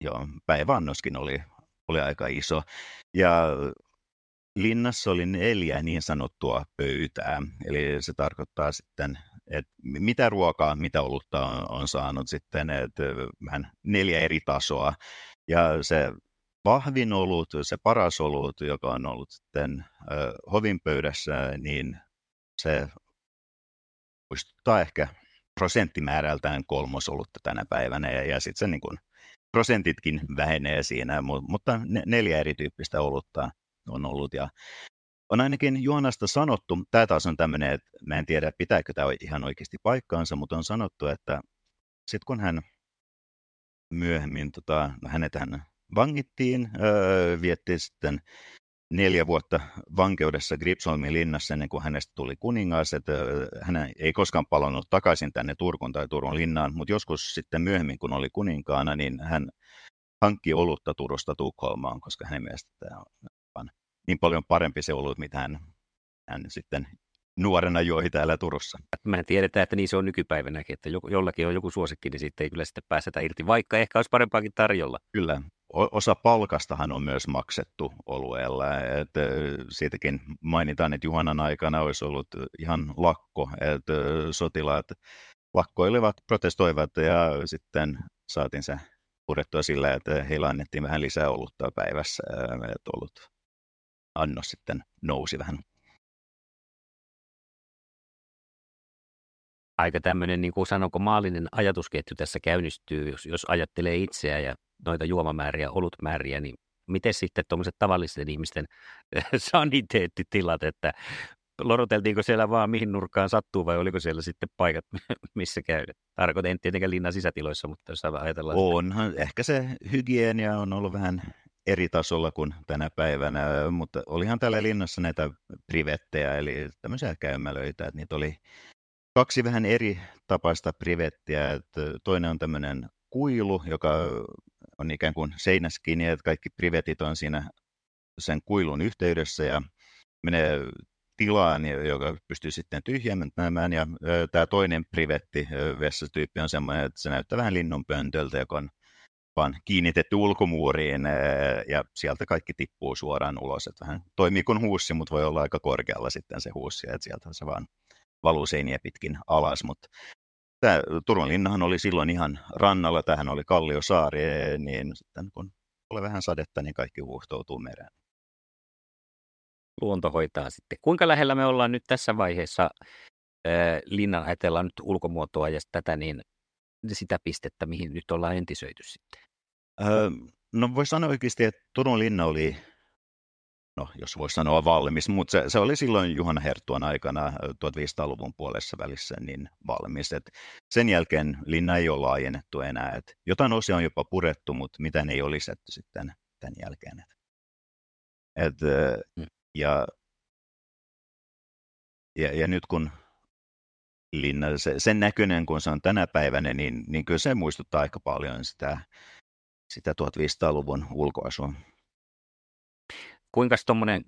joo, päiväannoskin oli, oli aika iso. Ja linnassa oli neljä niin sanottua pöytää, eli se tarkoittaa sitten, että mitä ruokaa, mitä olutta on, on saanut sitten, että vähän neljä eri tasoa. Ja se vahvin olut, se paras olut, joka on ollut sitten äh, hovin pöydässä, niin se muistuttaa ehkä prosenttimäärältään kolmosolutta tänä päivänä, ja, ja sitten se niin kuin, prosentitkin vähenee siinä, mutta neljä erityyppistä olutta on ollut. Ja on ainakin Juonasta sanottu, tämä taas on tämmöinen, että mä en tiedä pitääkö tämä ihan oikeasti paikkaansa, mutta on sanottu, että sitten kun hän myöhemmin, tota, hänet hän vangittiin, öö, vietti sitten neljä vuotta vankeudessa Gripsholmin linnassa ennen kuin hänestä tuli kuningas. Että hän ei koskaan palannut takaisin tänne Turkun tai Turun linnaan, mutta joskus sitten myöhemmin, kun oli kuninkaana, niin hän hankki olutta Turusta Tukholmaan, koska hänen mielestä tämä on niin paljon parempi se ollut, mitä hän, hän sitten nuorena joi täällä Turussa. Mä tiedetään, että niin se on nykypäivänäkin, että jollakin on joku suosikki, niin sitten ei kyllä sitten pääsetä irti, vaikka ehkä olisi parempaakin tarjolla. Kyllä, osa palkastahan on myös maksettu olueella. Että siitäkin mainitaan, että Juhanan aikana olisi ollut ihan lakko, että sotilaat lakkoilivat, protestoivat ja sitten saatiin se purettua sillä, että heillä annettiin vähän lisää olutta päivässä, että ollut annos sitten nousi vähän. Aika tämmöinen, niin kuin sanonko, maallinen ajatusketju tässä käynnistyy, jos, jos ajattelee itseä ja noita juomamääriä, olutmääriä, niin miten sitten tuommoiset tavallisten ihmisten saniteettitilat, että loroteltiinko siellä vaan mihin nurkkaan sattuu vai oliko siellä sitten paikat, missä käydä? Tarkoitan en tietenkään linnan sisätiloissa, mutta jos ajatellaan. Onhan, sitä. ehkä se hygienia on ollut vähän eri tasolla kuin tänä päivänä, mutta olihan täällä linnassa näitä privettejä, eli tämmöisiä käymälöitä, että niitä oli kaksi vähän eri tapaista privettiä. Että toinen on tämmöinen kuilu, joka on ikään kuin seinässä kiinni, että kaikki privetit on siinä sen kuilun yhteydessä ja menee tilaan, joka pystyy sitten tyhjäämään. Ja tämä toinen privetti vessatyyppi on semmoinen, että se näyttää vähän linnunpöntöltä, joka on vaan kiinnitetty ulkomuuriin ja sieltä kaikki tippuu suoraan ulos. Että vähän toimii kuin huussi, mutta voi olla aika korkealla sitten se huussi, että sieltä se vaan valuu seiniä pitkin alas. Mutta tämä Turun linnahan oli silloin ihan rannalla, tähän oli Kalliosaari, niin sitten kun tulee vähän sadetta, niin kaikki huuhtoutuu mereen. Luonto hoitaa sitten. Kuinka lähellä me ollaan nyt tässä vaiheessa äh, linnan, ajatellaan nyt ulkomuotoa ja tätä, niin sitä pistettä, mihin nyt ollaan entisöity sitten? Öö, no voi sanoa oikeasti, että Turun linna oli no jos voisi sanoa valmis, mutta se, se oli silloin Juhana Herttuan aikana 1500-luvun puolessa välissä niin valmis. Et sen jälkeen linna ei ole laajennettu enää. Et jotain osia on jopa purettu, mutta mitään ei ole lisätty sitten tämän jälkeen. Et, et, mm. ja, ja, ja nyt kun linna, se, sen näköinen kun se on tänä päivänä, niin, niin kyllä se muistuttaa aika paljon sitä, sitä 1500-luvun ulkoasua. Kuinka tuommoinen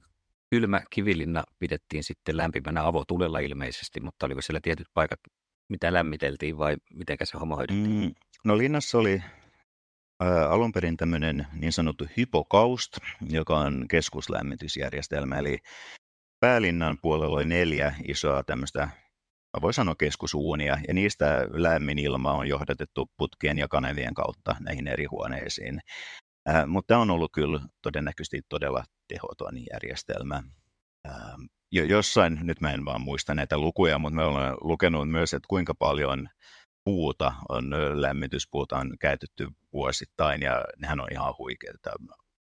kylmä kivilinna pidettiin sitten lämpimänä avotulella ilmeisesti, mutta oliko siellä tietyt paikat, mitä lämmiteltiin vai miten se homma hoidettiin? Mm, no linnassa oli ää, alun perin tämmöinen niin sanottu hypokaust, joka on keskuslämmitysjärjestelmä, eli päälinnan puolella oli neljä isoa tämmöistä mä voin sanoa keskusuunia, ja niistä lämmin ilma on johdatettu putkien ja kanavien kautta näihin eri huoneisiin. Äh, mutta on ollut kyllä todennäköisesti todella tehoton järjestelmä. Äh, jo, jossain, nyt mä en vaan muista näitä lukuja, mutta me ollaan lukenut myös, että kuinka paljon puuta on, lämmityspuuta on käytetty vuosittain, ja nehän on ihan huikeita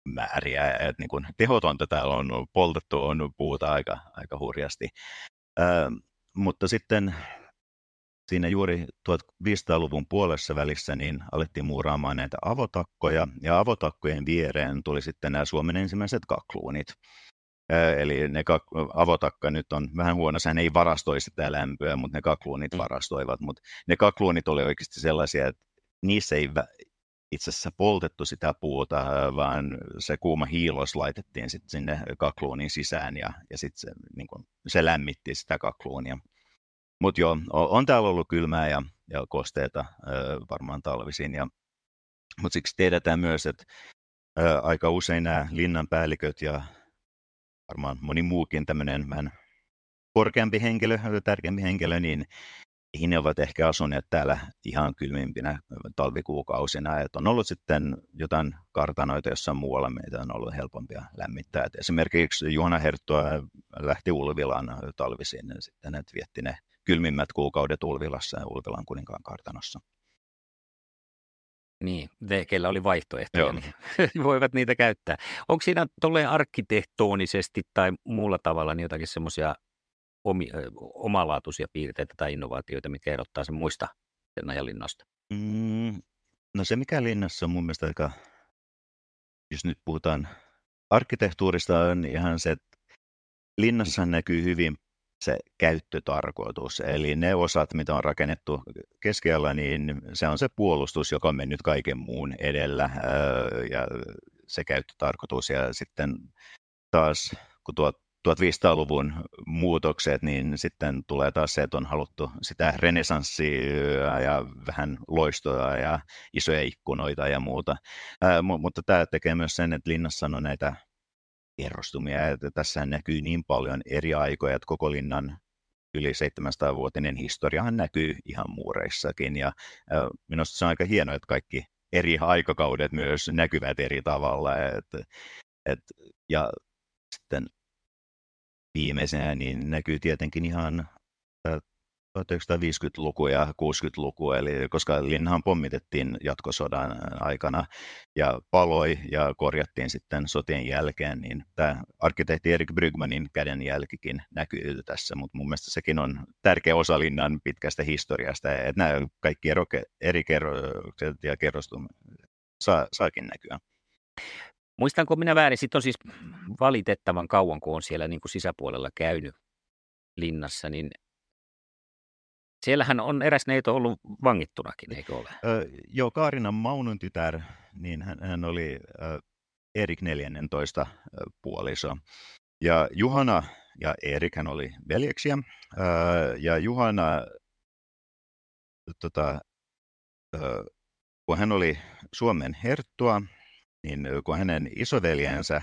määriä. että niin kun tehotonta täällä on poltettu on puuta aika, aika hurjasti. Äh, mutta sitten siinä juuri 1500-luvun puolessa välissä niin alettiin muuraamaan näitä avotakkoja, ja avotakkojen viereen tuli sitten nämä Suomen ensimmäiset kakluunit. Eli ne kak- avotakka nyt on vähän huono, sehän ei varastoi sitä lämpöä, mutta ne kakluunit mm. varastoivat. Mutta ne kakluunit oli oikeasti sellaisia, että niissä ei itse asiassa poltettu sitä puuta, vaan se kuuma hiilos laitettiin sitten sinne kakluunin sisään ja, ja sitten se, niin kun, se lämmitti sitä kakluunia. Mutta joo, on, täällä ollut kylmää ja, ja kosteita varmaan talvisin. Ja, mutta siksi tiedetään myös, että aika usein nämä linnan päälliköt ja varmaan moni muukin tämmöinen vähän korkeampi henkilö, tärkeämpi henkilö, niin he ovat ehkä asuneet täällä ihan kylmimpinä talvikuukausina. Et on ollut sitten jotain kartanoita, jossa muualla meitä on ollut helpompia lämmittää. Et esimerkiksi Juhana Herttua lähti Ulvilaan talvisin, sitten että vietti ne kylmimmät kuukaudet Ulvilassa ja Ulvilan kuninkaan kartanossa. Niin, ne, kellä oli vaihtoehtoja, niin voivat niitä käyttää. Onko siinä tolleen arkkitehtonisesti tai muulla tavalla niin jotakin semmoisia omi, omalaatuisia piirteitä tai innovaatioita, mitkä erottaa sen muista sen ajan? Mm, no se mikä linnassa on mun mielestä aika, jos nyt puhutaan arkkitehtuurista, on ihan se, että linnassa näkyy hyvin se käyttötarkoitus. Eli ne osat, mitä on rakennettu keskellä, niin se on se puolustus, joka on mennyt kaiken muun edellä ja se käyttötarkoitus. Ja sitten taas, kun tuot 1500-luvun muutokset, niin sitten tulee taas se, että on haluttu sitä renesanssia ja vähän loistoa ja isoja ikkunoita ja muuta. Ää, mutta tämä tekee myös sen, että linnassa on näitä kerrostumia. Että tässä näkyy niin paljon eri aikoja, että koko linnan yli 700-vuotinen historiahan näkyy ihan muureissakin. Ja minusta se on aika hienoa, että kaikki eri aikakaudet myös näkyvät eri tavalla. Et, et, ja sitten viimeisenä niin näkyy tietenkin ihan 1950-luku ja 60-luku, eli koska linnahan pommitettiin jatkosodan aikana ja paloi ja korjattiin sitten sotien jälkeen, niin tämä arkkitehti Erik Brygmanin kädenjälkikin näkyy tässä, mutta mun mielestä sekin on tärkeä osa linnan pitkästä historiasta, että nämä kaikki eri kerrokset ja kerrostum saa, saakin näkyä. Muistanko minä väärin, sitten on siis valitettavan kauan, kun on siellä niin kuin sisäpuolella käynyt linnassa, niin Siellähän on eräs neito ollut vangittunakin, eikö ole? Ö, joo, Kaarinan Maunun tytär, niin hän, hän oli ö, Erik 14 puoliso. Ja Juhana ja Erik hän oli veljeksiä. Ö, ja Juhana, tota, ö, kun hän oli Suomen herttua, niin kun hänen isoveljensä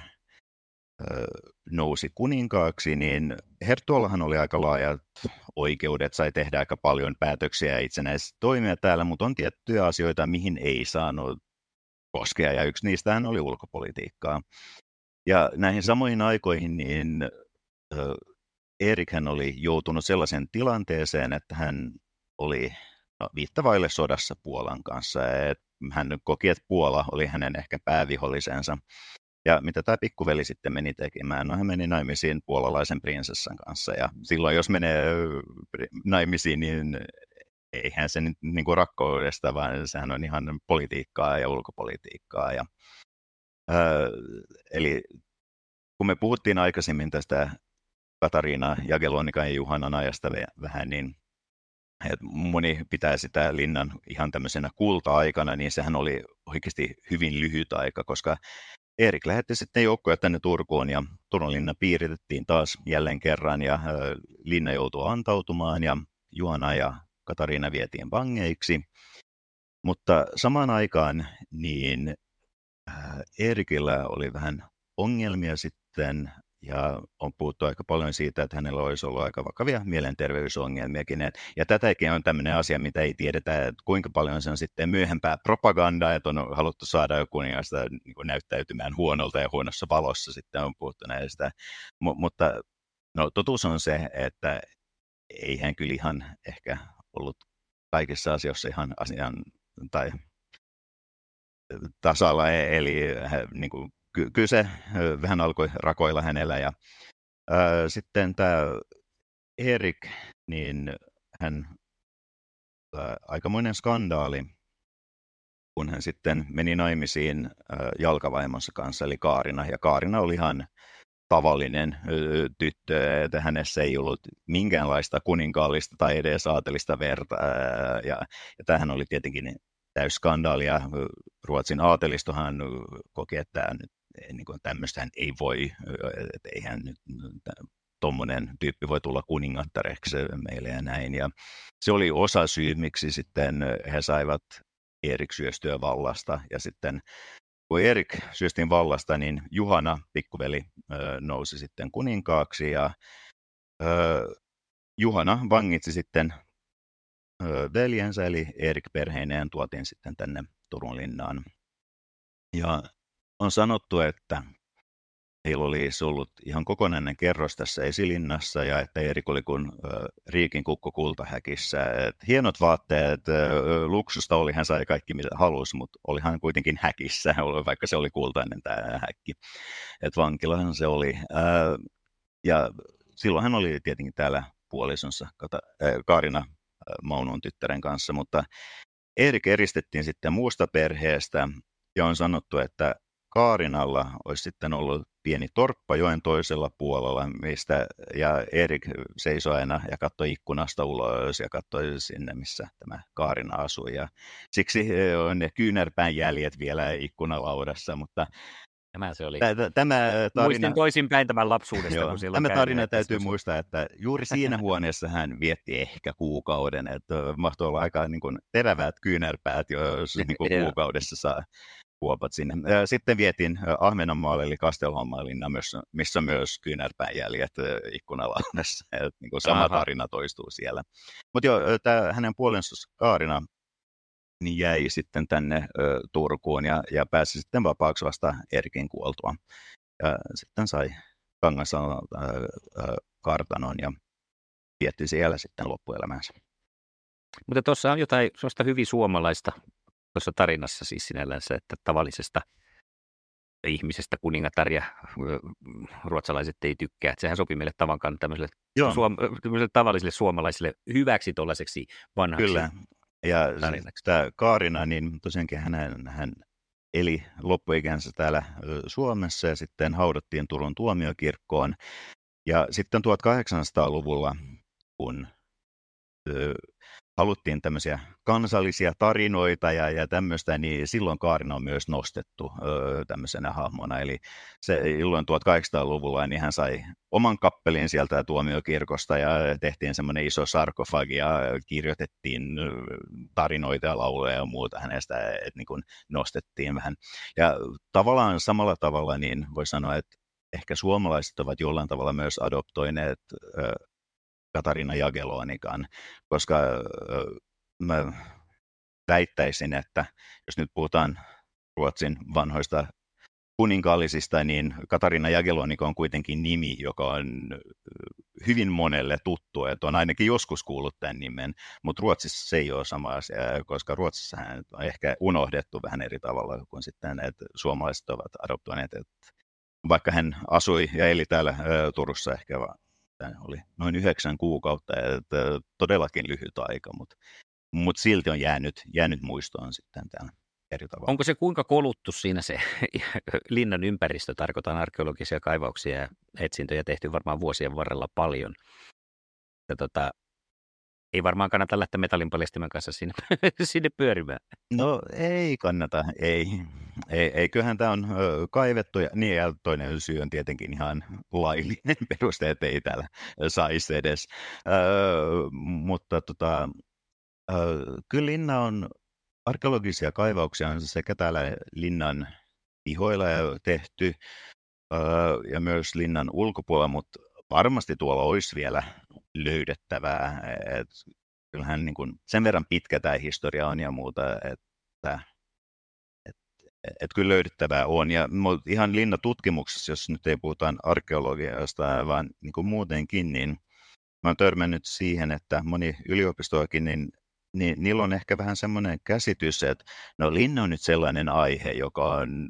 nousi kuninkaaksi, niin Herttuallahan oli aika laajat oikeudet, sai tehdä aika paljon päätöksiä ja itsenäisesti toimia täällä, mutta on tiettyjä asioita, mihin ei saanut koskea, ja yksi niistähän oli ulkopolitiikkaa. Ja näihin samoihin aikoihin niin Erik hän oli joutunut sellaiseen tilanteeseen, että hän oli no, viittavaille sodassa Puolan kanssa. Hän koki, että Puola oli hänen ehkä päävihollisensa. Ja mitä tämä pikkuveli sitten meni tekemään? No hän meni naimisiin puolalaisen prinsessan kanssa. Ja silloin jos menee naimisiin, niin eihän se nyt niin kuin rakkaudesta, vaan sehän on ihan politiikkaa ja ulkopolitiikkaa. Ja, ää, eli kun me puhuttiin aikaisemmin tästä Katariina Jagelonikan ja Juhanan ajasta vähän, niin että moni pitää sitä linnan ihan tämmöisenä kulta-aikana, niin sehän oli oikeasti hyvin lyhyt aika, koska Erik lähetti sitten joukkoja tänne Turkuun ja Turun linna piiritettiin taas jälleen kerran ja linna joutui antautumaan ja Juana ja Katariina vietiin vangeiksi. Mutta samaan aikaan niin Erikillä oli vähän ongelmia sitten ja on puhuttu aika paljon siitä, että hänellä olisi ollut aika vakavia mielenterveysongelmiakin. Ja tätäkin on tämmöinen asia, mitä ei tiedetä, että kuinka paljon se on sitten myöhempää propagandaa, että on haluttu saada joku kuningasta niin näyttäytymään huonolta ja huonossa valossa sitten on puhuttu näistä. M- mutta no, totuus on se, että ei hän kyllä ihan ehkä ollut kaikissa asioissa ihan asian tai tasalla, e-, eli niin kuin, ky- kyllä se vähän alkoi rakoilla hänellä. Ja, ää, sitten tämä Erik, niin hän ää, aikamoinen skandaali, kun hän sitten meni naimisiin ää, jalkavaimonsa kanssa, eli Kaarina. Ja Kaarina oli ihan tavallinen tyttö, että hänessä ei ollut minkäänlaista kuninkaallista tai edes aatelista verta. Ja, ja tämähän oli tietenkin täysskandaali, ja Ruotsin aatelistohan koki, että nyt niin kuin tämmöistä ei voi, että eihän nyt tuommoinen tyyppi voi tulla kuningattareksi meille ja näin. Ja se oli osa syy, miksi sitten he saivat Erik syöstyä vallasta. Ja sitten kun Erik syöstiin vallasta, niin Juhana, pikkuveli, nousi sitten kuninkaaksi ja Juhana vangitsi sitten veljensä, eli Erik perheineen tuotiin sitten tänne Turun linnaan. Ja on sanottu, että heillä oli ollut ihan kokonainen kerros tässä esilinnassa ja että Erik oli kuin Riikin kukko kultahäkissä. Et hienot vaatteet, luksusta oli, hän sai kaikki mitä halusi, mutta oli hän kuitenkin häkissä, vaikka se oli kultainen tämä häkki. Et vankilahan se oli. Ja silloin hän oli tietenkin täällä puolisonsa Kaarina Maunon tyttären kanssa, mutta Erik eristettiin sitten muusta perheestä ja on sanottu, että Kaarinalla olisi sitten ollut pieni torppa joen toisella puolella, mistä ja Erik seisoi aina ja katsoi ikkunasta ulos ja katsoi sinne, missä tämä Kaarina asui. Ja siksi on ne kyynärpään jäljet vielä ikkunalaudassa, mutta Tämä se oli. Tämä tarina... Muistin toisinpäin tämän lapsuudesta. Joo, kun tämä tarina täytyy se... muistaa, että juuri siinä huoneessa hän vietti ehkä kuukauden. Että mahtoi olla aika niin kuin, terävät kyynärpäät, jos niin kuin, kuukaudessa saa kuopat sinne. Sitten vietiin Ahvenanmaalle, eli Kastelhommalinna, missä myös kyynärpäänjäljet ikkunalaudassa. niin kuin sama Aha. tarina toistuu siellä. Mutta joo, tämä hänen puolensa Kaarina niin jäi sitten tänne ö, Turkuun ja, ja pääsi sitten vapaaksi vasta Erkin kuoltua. Ja sitten sai Kangasalon kartanon ja vietti siellä sitten loppuelämänsä. Mutta tuossa on jotain sellaista hyvin suomalaista tuossa tarinassa siis sinällänsä, että tavallisesta ihmisestä kuningatar ja ruotsalaiset ei tykkää. Että sehän sopii meille tavankaan tämmöiselle, suom- tämmöiselle tavallisille suomalaisille hyväksi tuollaiseksi vanhaksi Kyllä. Ja tämä Kaarina, niin tosiaankin hän, hän eli loppuikänsä täällä Suomessa ja sitten haudattiin Turun tuomiokirkkoon. Ja sitten 1800-luvulla, kun haluttiin tämmöisiä kansallisia tarinoita ja, ja tämmöistä, niin silloin Kaarina on myös nostettu ö, tämmöisenä hahmona. Eli se illoin 1800-luvulla niin hän sai oman kappelin sieltä tuomiokirkosta ja tehtiin semmoinen iso sarkofagi ja kirjoitettiin tarinoita ja lauloja ja muuta hänestä, että niin nostettiin vähän. Ja tavallaan samalla tavalla niin voi sanoa, että ehkä suomalaiset ovat jollain tavalla myös adoptoineet Katarina Jagelonikan, koska mä väittäisin, että jos nyt puhutaan Ruotsin vanhoista kuninkaallisista, niin Katarina Jagelonika on kuitenkin nimi, joka on hyvin monelle tuttu, että on ainakin joskus kuullut tämän nimen, mutta Ruotsissa se ei ole sama asia, koska Ruotsissa hän on ehkä unohdettu vähän eri tavalla kuin sitten, että suomalaiset ovat adoptoineet, että vaikka hän asui ja eli täällä Turussa ehkä oli noin yhdeksän kuukautta, että todellakin lyhyt aika, mutta, mutta silti on jäänyt, jäänyt muistoon sitten täällä eri tavalla. Onko se kuinka koluttu siinä se linnan ympäristö, tarkoitan arkeologisia kaivauksia ja etsintöjä tehty varmaan vuosien varrella paljon. Ja tota, ei varmaan kannata lähteä metallinpaljastimen kanssa sinne, sinne pyörimään. No ei kannata, ei. Ei, ei kyllähän tämä on ö, kaivettu ja niin ja toinen syy on tietenkin ihan laillinen peruste, että ei täällä saisi edes. Ö, mutta tota, ö, kyllä linna on, arkeologisia kaivauksia on sekä täällä linnan pihoilla tehty, ja myös linnan ulkopuolella, mutta varmasti tuolla olisi vielä löydettävää. Et kyllähän niin kuin sen verran pitkä tämä historia on ja muuta, että et, kyllä löydettävää on. Ja ihan linnatutkimuksessa, jos nyt ei puhutaan arkeologiasta, vaan niin kuin muutenkin, niin mä olen törmännyt siihen, että moni yliopistoakin, niin niin niillä on ehkä vähän semmoinen käsitys, että no linna on nyt sellainen aihe, joka on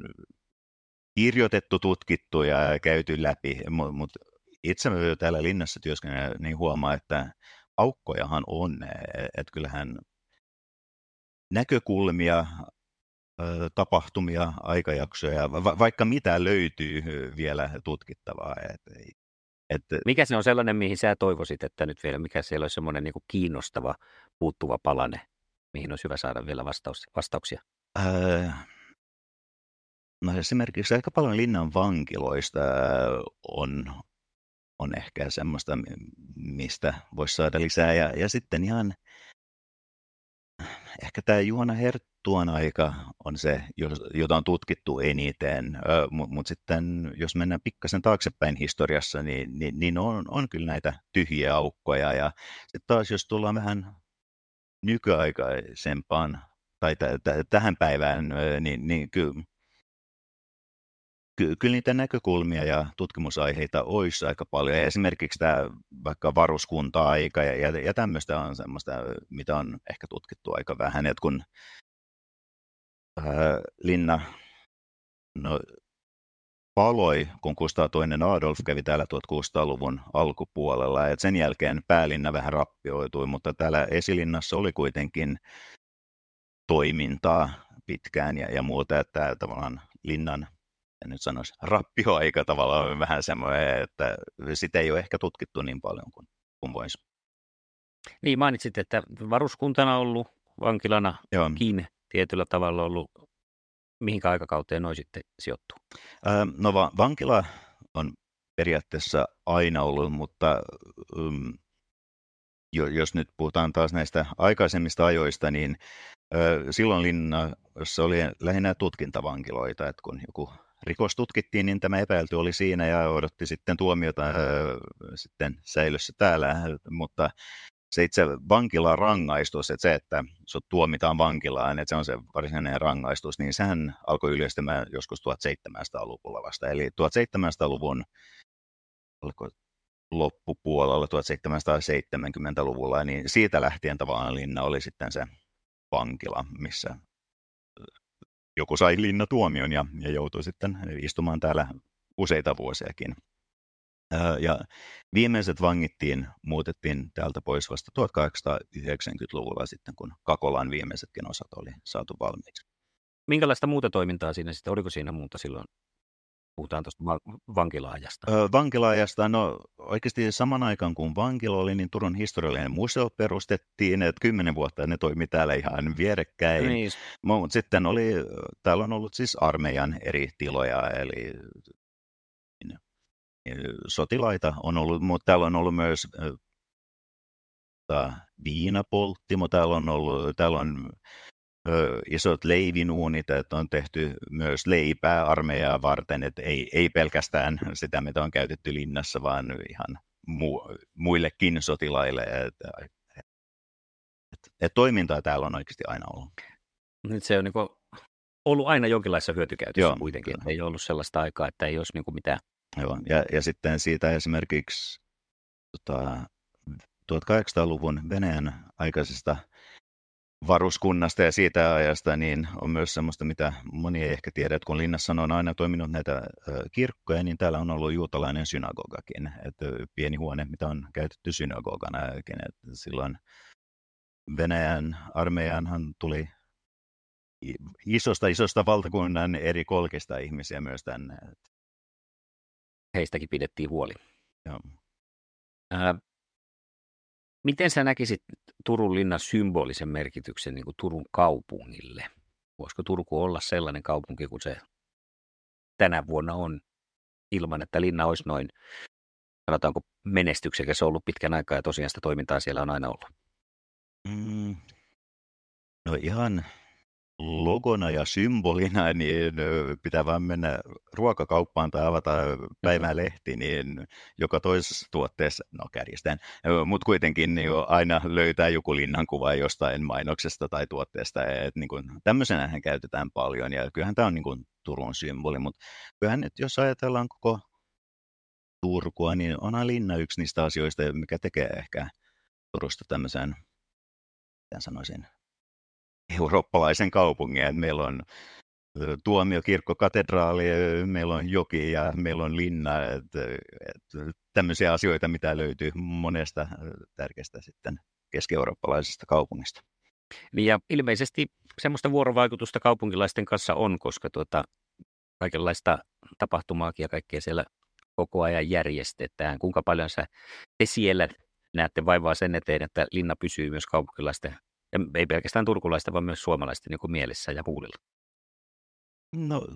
kirjoitettu, tutkittu ja käyty läpi, mutta itse mä täällä linnassa työskennellä, niin huomaa, että aukkojahan on, e-, että kyllähän näkökulmia, tapahtumia, aikajaksoja, va- vaikka mitä löytyy vielä tutkittavaa. Et, et, mikä se on sellainen, mihin sä toivoisit, että nyt vielä, mikä siellä olisi semmoinen niin kiinnostava, puuttuva palane, mihin olisi hyvä saada vielä vastaus, vastauksia? Ää, no esimerkiksi aika paljon linnan vankiloista on, on ehkä semmoista, mistä voisi saada lisää. Ja, ja sitten ihan ehkä tämä Juona Herttuan aika on se, jota on tutkittu eniten, mutta mut sitten jos mennään pikkasen taaksepäin historiassa, niin, niin, niin on, on kyllä näitä tyhjiä aukkoja. Ja sitten taas jos tullaan vähän nykyaikaisempaan tai t- t- tähän päivään, niin, niin kyllä Ky- kyllä niitä näkökulmia ja tutkimusaiheita olisi aika paljon. Esimerkiksi tämä vaikka varuskunta-aika ja, ja, ja tämmöistä on semmoista, mitä on ehkä tutkittu aika vähän. että kun ää, Linna no, paloi, kun Kustaa toinen Adolf kävi täällä 1600-luvun alkupuolella. Et sen jälkeen päälinna vähän rappioitui, mutta täällä esilinnassa oli kuitenkin toimintaa pitkään ja, ja muuta, että tavallaan linnan en nyt sanoisi, rappioaika tavallaan on vähän semmoinen, että sitä ei ole ehkä tutkittu niin paljon kuin, kuin voisi. Niin, mainitsit, että varuskuntana ollut, vankilana Joo. kiinni tietyllä tavalla ollut. Mihinkä aikakauteen noin sitten sijoittuu? Öö, no va- vankila on periaatteessa aina ollut, mutta um, jos nyt puhutaan taas näistä aikaisemmista ajoista, niin silloin linnassa oli lähinnä tutkintavankiloita, että kun joku rikos tutkittiin, niin tämä epäilty oli siinä ja odotti sitten tuomiota äh, sitten säilössä täällä, mutta se itse vankilan rangaistus, että se, että sut tuomitaan vankilaan, että se on se varsinainen rangaistus, niin sehän alkoi yleistymään joskus 1700-luvulla vasta. Eli 1700-luvun loppupuolella, 1770-luvulla, niin siitä lähtien tavallaan linna oli sitten se vankila, missä joku sai linnatuomion ja, ja joutui sitten istumaan täällä useita vuosiakin. Ja viimeiset vangittiin, muutettiin täältä pois vasta 1890-luvulla sitten, kun Kakolan viimeisetkin osat oli saatu valmiiksi. Minkälaista muuta toimintaa siinä sitten, oliko siinä muuta silloin Puhutaan tuosta vankilaajasta. Öö, vankilaajasta, no oikeasti saman aikaan kuin vankila oli, niin Turun historiallinen museo perustettiin, että kymmenen vuotta ne toimi täällä ihan vierekkäin. Niin. Mutta sitten oli, täällä on ollut siis armeijan eri tiloja, eli niin, sotilaita on ollut, mutta täällä on ollut myös viinapolttimo, täällä on ollut, täällä on isot leivinuunit, että on tehty myös leipää armeijaa varten, että ei, ei pelkästään sitä, mitä on käytetty linnassa, vaan ihan mu, muillekin sotilaille. Että, et, et toimintaa täällä on oikeasti aina ollut. Nyt se on niin ollut aina jonkinlaisessa hyötykäytössä Joo, kuitenkin. Kyllä. Ei ollut sellaista aikaa, että ei olisi niin mitään. Joo, ja, ja sitten siitä esimerkiksi tota, 1800-luvun Venäjän aikaisesta varuskunnasta ja siitä ajasta, niin on myös semmoista, mitä moni ei ehkä tiedä, että kun linnassa on aina toiminut näitä kirkkoja, niin täällä on ollut juutalainen synagogakin, että pieni huone, mitä on käytetty synagogana. Että silloin Venäjän armeijanhan tuli isosta isosta valtakunnan eri kolkista ihmisiä myös tänne. Heistäkin pidettiin huoli. Joo. Ää, miten sä näkisit Turun linnan symbolisen merkityksen niin kuin Turun kaupungille? Voisiko Turku olla sellainen kaupunki kuin se tänä vuonna on, ilman että linna olisi noin, sanotaanko menestyksekäs ollut pitkän aikaa ja tosiaan sitä toimintaa siellä on aina ollut? Mm, no ihan logona ja symbolina, niin pitää vaan mennä ruokakauppaan tai avata päivälehti, niin joka toisessa tuotteessa, no kärjestään, mutta kuitenkin niin aina löytää joku linnankuva jostain mainoksesta tai tuotteesta. Et niin kuin, tämmöisenähän käytetään paljon ja kyllähän tämä on niin kuin Turun symboli, mutta kyllähän nyt jos ajatellaan koko Turkua, niin onhan linna yksi niistä asioista, mikä tekee ehkä Turusta tämmöisen, miten sanoisin, eurooppalaisen kaupungin. Et meillä on tuomiokirkko, katedraali, meillä on joki ja meillä on linna. Et, et, tämmöisiä asioita, mitä löytyy monesta tärkeästä sitten keski-eurooppalaisesta kaupungista. Niin ja ilmeisesti semmoista vuorovaikutusta kaupunkilaisten kanssa on, koska tuota, kaikenlaista tapahtumaakin ja kaikkea siellä koko ajan järjestetään. Kuinka paljon sä te siellä näette vaivaa sen eteen, että linna pysyy myös kaupunkilaisten, ja ei pelkästään turkulaisten, vaan myös suomalaisten niin mielessä ja huulilla? No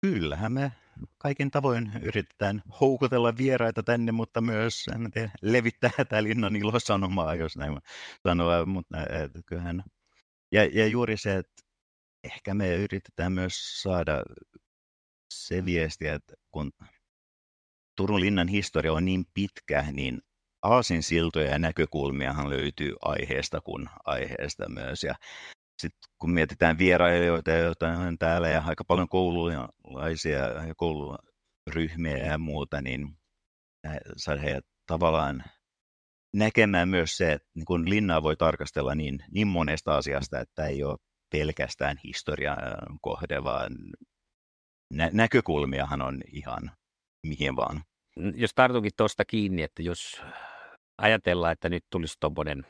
kyllähän me kaiken tavoin yritetään houkutella vieraita tänne, mutta myös tiedä, levittää tätä linnan ilosanomaa, jos näin sanoa. Mutta et, kyllähän, ja, ja juuri se, että ehkä me yritetään myös saada se viesti, että kun Turun linnan historia on niin pitkä, niin aasinsiltoja ja näkökulmiahan löytyy aiheesta kuin aiheesta myös. Ja sitten kun mietitään vierailijoita, joita on täällä ja aika paljon koululaisia ja kouluryhmiä ja muuta, niin saada heidät tavallaan näkemään myös se, että niin kun linnaa voi tarkastella niin, niin monesta asiasta, että ei ole pelkästään historian kohde, vaan nä- näkökulmiahan on ihan mihin vaan. Jos tartunkin tuosta kiinni, että jos ajatellaan, että nyt tulisi tuommoinen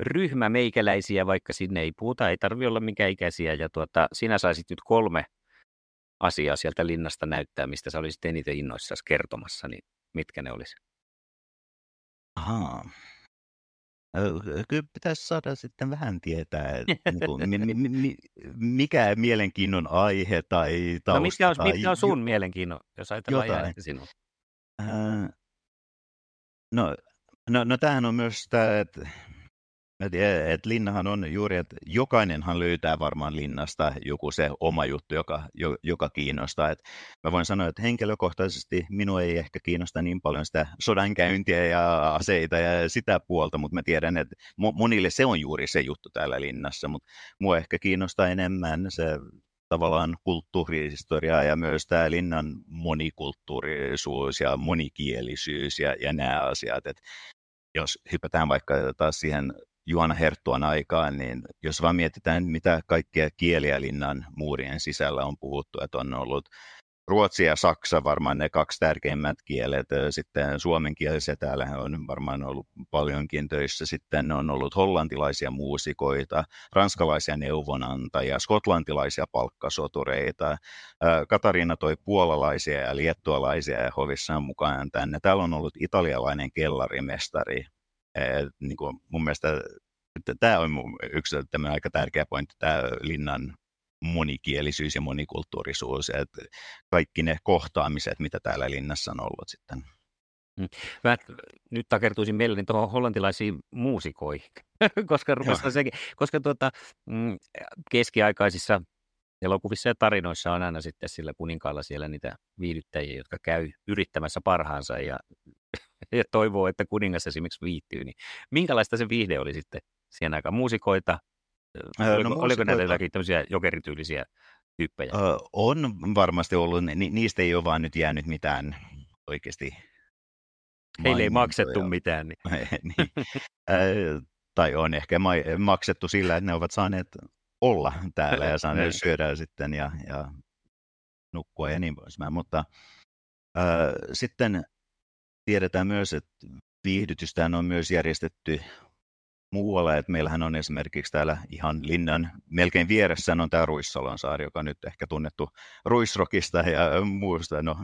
ryhmä meikäläisiä, vaikka sinne ei puhuta, ei tarvi olla mikä ikäisiä, ja tuota, sinä saisit nyt kolme asiaa sieltä linnasta näyttää, mistä sä olisit eniten innoissasi kertomassa, niin mitkä ne olisi? Ahaa. Kyllä pitäisi saada sitten vähän tietää, että niin mikä mielenkiinnon aihe tai tausta. No mitkä on, tai mitkä on sun mielenkiinnon, jos ajatellaan jotain. sinun? Äh, no, no, no tämähän on myös tämä, että tiedän, että linnahan on juuri, että jokainenhan löytää varmaan linnasta joku se oma juttu, joka, joka kiinnostaa. Et mä voin sanoa, että henkilökohtaisesti minua ei ehkä kiinnosta niin paljon sitä sodankäyntiä ja aseita ja sitä puolta, mutta mä tiedän, että monille se on juuri se juttu täällä linnassa, mutta mua ehkä kiinnostaa enemmän se tavallaan kulttuurihistoria ja myös tämä linnan monikulttuurisuus ja monikielisyys ja, ja nämä asiat. Et jos hypätään vaikka taas siihen Juana Herttuan aikaan, niin jos vaan mietitään, mitä kaikkia kieliä linnan muurien sisällä on puhuttu, että on ollut Ruotsi ja Saksa varmaan ne kaksi tärkeimmät kielet. Sitten suomenkielisiä täällä on varmaan ollut paljonkin töissä. Sitten on ollut hollantilaisia muusikoita, ranskalaisia neuvonantajia, skotlantilaisia palkkasotureita. Katariina toi puolalaisia ja liettualaisia ja hovissaan mukaan tänne. Täällä on ollut italialainen kellarimestari, niin kuin mun mielestä tämä on yksi aika tärkeä pointti, tämä linnan monikielisyys ja monikulttuurisuus, että kaikki ne kohtaamiset, mitä täällä linnassa on ollut sitten. Mm. Mä nyt takertuisin mielelläni tuohon hollantilaisiin muusikoihin, koska, sekin, koska tuota, mm, keskiaikaisissa elokuvissa ja tarinoissa on aina sitten sillä kuninkaalla siellä niitä viihdyttäjiä, jotka käy yrittämässä parhaansa ja ja toivoo, että kuningas esimerkiksi viihtyy, niin minkälaista se viihde oli sitten siihen aikaan? Muusikoita? Öö, oliko, no, oliko näitä jotakin tämmöisiä jokerityylisiä tyyppejä? Öö, on varmasti ollut. Ni, niistä ei ole vaan nyt jäänyt mitään oikeasti Heille ei maksettu mitään. Niin. niin. äh, tai on ehkä ma- maksettu sillä, että ne ovat saaneet olla täällä ja saaneet niin. syödä sitten ja, ja nukkua ja niin poispäin. Mutta äh, sitten tiedetään myös, että viihdytystä on myös järjestetty muualla, että meillähän on esimerkiksi täällä ihan linnan melkein vieressä on tämä Ruissalon saari, joka on nyt ehkä tunnettu Ruisrokista ja muusta, no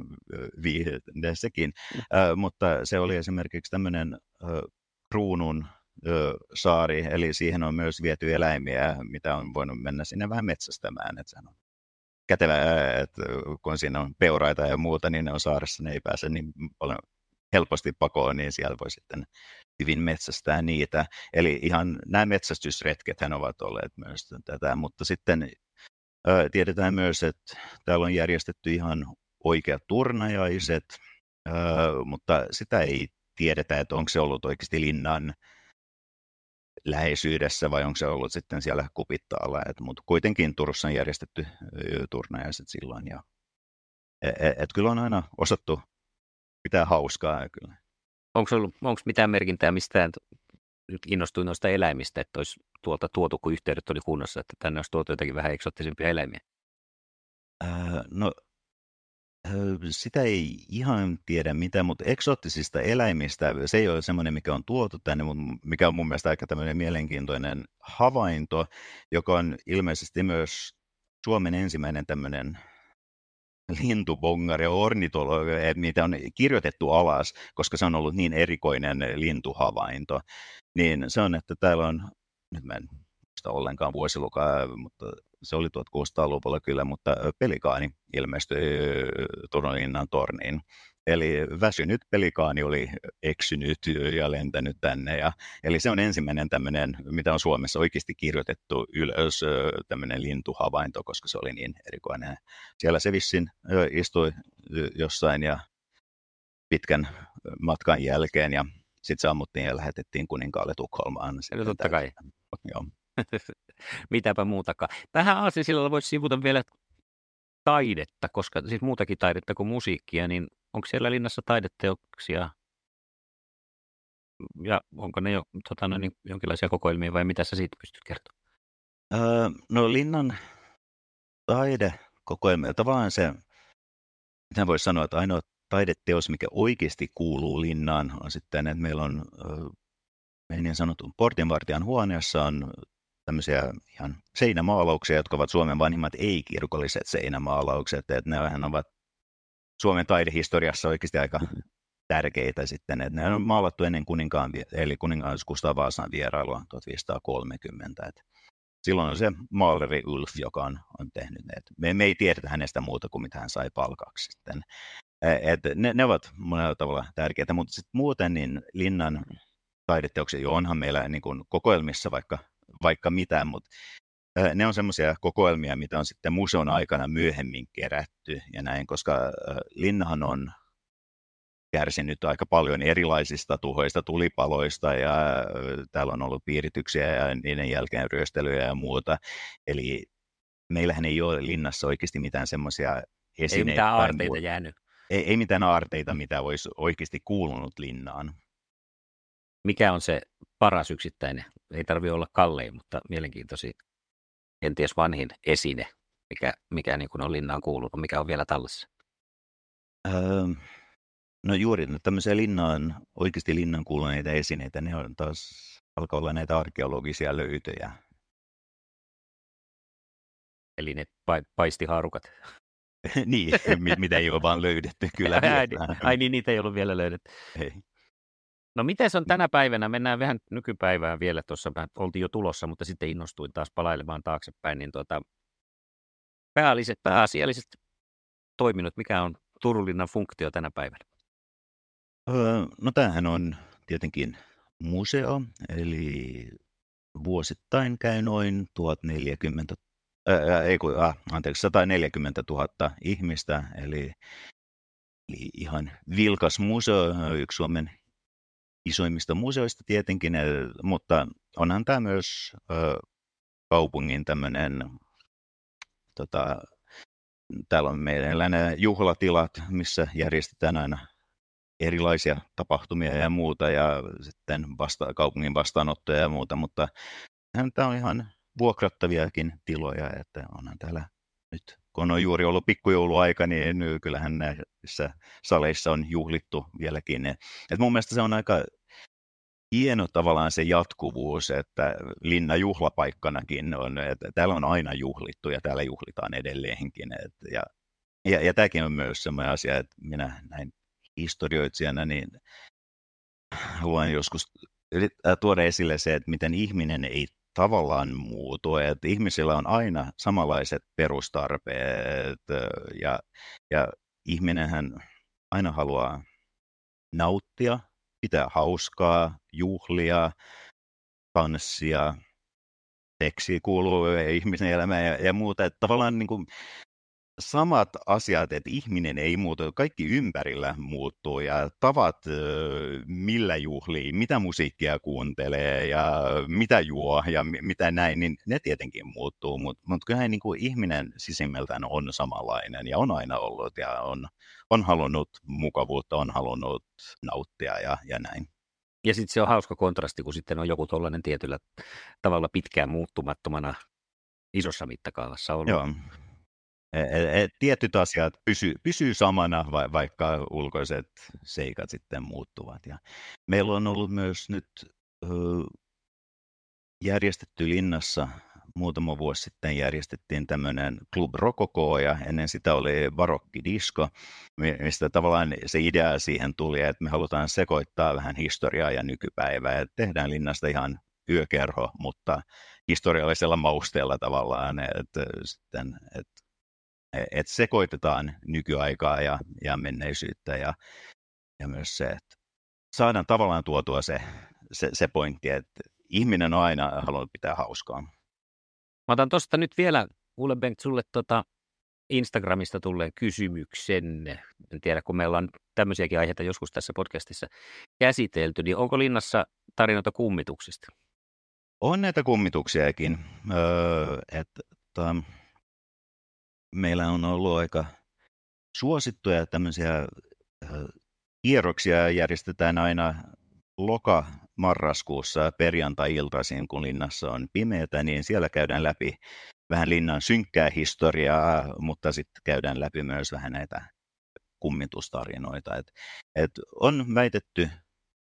viihdesekin, mm. uh, mutta se oli esimerkiksi tämmöinen uh, kruunun saari, eli siihen on myös viety eläimiä, mitä on voinut mennä sinne vähän metsästämään, että sehän on kätevä, että kun siinä on peuraita ja muuta, niin ne on saaressa, ne ei pääse niin paljon helposti pakoon, niin siellä voi sitten hyvin metsästää niitä. Eli ihan nämä metsästysretkethän ovat olleet myös tätä, mutta sitten ää, tiedetään myös, että täällä on järjestetty ihan oikeat turnajaiset, ää, mutta sitä ei tiedetä, että onko se ollut oikeasti linnan läheisyydessä vai onko se ollut sitten siellä kupittaalla. Mutta kuitenkin Turussa on järjestetty turnajaiset silloin. Ja, et, e, et kyllä on aina osattu pitää hauskaa. Kyllä. Onko ollut onko mitään merkintää mistään, nyt innostuin noista eläimistä, että olisi tuolta tuotu, kun yhteydet oli kunnossa, että tänne olisi tuotu jotakin vähän eksottisempia eläimiä? Äh, no sitä ei ihan tiedä mitä, mutta eksoottisista eläimistä, se ei ole semmoinen, mikä on tuotu tänne, mutta mikä on mun mielestä aika tämmöinen mielenkiintoinen havainto, joka on ilmeisesti myös Suomen ensimmäinen tämmöinen lintubongari ja ornitologi, mitä on kirjoitettu alas, koska se on ollut niin erikoinen lintuhavainto, niin se on, että täällä on, nyt mä en muista ollenkaan vuosilukaa, mutta se oli 1600-luvulla kyllä, mutta pelikaani ilmestyi Turunlinnan torniin. Eli väsynyt pelikaani oli eksynyt ja lentänyt tänne. Ja, eli se on ensimmäinen tämmöinen, mitä on Suomessa oikeasti kirjoitettu ylös, tämmöinen lintuhavainto, koska se oli niin erikoinen. Siellä se vissin istui jossain ja pitkän matkan jälkeen ja sitten se ammuttiin ja lähetettiin kuninkaalle Tukholmaan. Eli totta kai. Joo. Mitäpä muutakaan. Tähän aasinsillalla voisi sivuta vielä taidetta, koska siis muutakin taidetta kuin musiikkia, niin onko siellä linnassa taideteoksia ja onko ne jo tota, no, niin, jonkinlaisia kokoelmia vai mitä sä siitä pystyt kertomaan? Öö, no linnan taidekokoelmia, tavallaan se, mitä voisi sanoa, että ainoa taideteos, mikä oikeasti kuuluu linnaan, on sitten, että meillä on niin sanotun portinvartijan huoneessa on tämmöisiä ihan seinämaalauksia, jotka ovat Suomen vanhimmat ei-kirkolliset seinämaalaukset. Että ne ovat Suomen taidehistoriassa oikeasti aika tärkeitä sitten. Että ne on maalattu ennen kuninkaan, eli kuningas Gustav Vaasan vierailua 1530. Että silloin on se maaleri Ulf, joka on, on tehnyt ne. Me, me ei tiedetä hänestä muuta kuin mitä hän sai palkaksi sitten. Et ne, ne ovat monella tavalla tärkeitä, mutta sitten muuten niin linnan taideteoksia, jo onhan meillä niin kuin kokoelmissa vaikka vaikka mitä, mutta ne on semmoisia kokoelmia, mitä on sitten museon aikana myöhemmin kerätty ja näin, koska linnahan on kärsinyt aika paljon erilaisista tuhoista, tulipaloista ja täällä on ollut piirityksiä ja niiden jälkeen ryöstelyjä ja muuta. Eli meillähän ei ole linnassa oikeasti mitään semmoisia esineitä. Ei mitään aarteita jäänyt. Ei, ei mitään aarteita, mitä olisi oikeasti kuulunut linnaan. Mikä on se paras yksittäinen, ei tarvi olla kallein, mutta mielenkiintoisin, kenties vanhin esine, mikä, mikä niin kuin on linnaan kuulunut, mikä on vielä tallessa? Öö, no juuri no tämmöisiä linnaan, oikeasti linnan kuuluneita esineitä, ne on taas, alkaa olla näitä arkeologisia löytöjä. Eli ne pa- paistihaarukat. niin, mitä ei ole vaan löydetty kyllä. ai, ai niin, niitä ei ollut vielä löydetty. Ei. No miten se on tänä päivänä? Mennään vähän nykypäivään vielä tuossa. Oltiin jo tulossa, mutta sitten innostuin taas palailemaan taaksepäin. Niin tuota, päälliset, pääasialliset toiminnot, mikä on Turunlinnan funktio tänä päivänä? Öö, no tämähän on tietenkin museo, eli vuosittain käy noin 1040, ää, ei kun, äh, anteeksi, 140 000 ihmistä, eli, eli ihan vilkas museo, yksi Suomen isoimmista museoista tietenkin, mutta onhan tämä myös kaupungin tämmöinen, tota, täällä on meillä nämä juhlatilat, missä järjestetään aina erilaisia tapahtumia ja muuta ja sitten vasta, kaupungin vastaanottoja ja muuta, mutta tämä on ihan vuokrattaviakin tiloja, että onhan täällä nyt kun on juuri ollut pikkujouluaika, niin kyllähän näissä saleissa on juhlittu vieläkin. Et mun mielestä se on aika hieno tavallaan se jatkuvuus, että linna juhlapaikkanakin on, että täällä on aina juhlittu ja täällä juhlitaan edelleenkin. Et, ja, ja, ja tämäkin on myös sellainen asia, että minä näin historioitsijana, niin haluan joskus tuoda esille se, että miten ihminen ei tavallaan muutu, että ihmisillä on aina samanlaiset perustarpeet ja, ja ihminenhän aina haluaa nauttia pitää hauskaa, juhlia, tanssia, seksi kuuluu ihmisen elämään ja, ja muuta. Että tavallaan niin kuin, samat asiat, että ihminen ei muutu, kaikki ympärillä muuttuu ja tavat, millä juhlii, mitä musiikkia kuuntelee ja mitä juo ja mitä näin, niin ne tietenkin muuttuu, mutta mut kyllähän niin kuin ihminen sisimmältään on samanlainen ja on aina ollut ja on, on halunnut mukavuutta, on halunnut nauttia ja, ja näin. Ja sitten se on hauska kontrasti, kun sitten on joku tuollainen tietyllä tavalla pitkään muuttumattomana isossa mittakaavassa ollut. Joo. Et, et, tietyt asiat pysyy, pysyy samana, va, vaikka ulkoiset seikat sitten muuttuvat. Ja meillä on ollut myös nyt järjestetty linnassa muutama vuosi sitten järjestettiin tämmöinen Club Rococo ja ennen sitä oli Disco, mistä tavallaan se idea siihen tuli, että me halutaan sekoittaa vähän historiaa ja nykypäivää ja tehdään linnasta ihan yökerho, mutta historiallisella mausteella tavallaan, että, sitten, että, että sekoitetaan nykyaikaa ja, ja menneisyyttä ja, ja myös se, että saadaan tavallaan tuotua se, se, se pointti, että ihminen on aina halunnut pitää hauskaa. Mä otan tuosta nyt vielä, kuule Bengt, sulle tota Instagramista tulleen kysymyksen. En tiedä, kun meillä on tämmöisiäkin aiheita joskus tässä podcastissa käsitelty, niin onko linnassa tarinoita kummituksista? On näitä kummituksiakin. Öö, että, tota, meillä on ollut aika suosittuja tämmöisiä kierroksia järjestetään aina loka-marraskuussa perjantai-iltaisin, kun linnassa on pimeätä, niin siellä käydään läpi vähän linnan synkkää historiaa, mutta sitten käydään läpi myös vähän näitä kummitustarinoita. Et, et on väitetty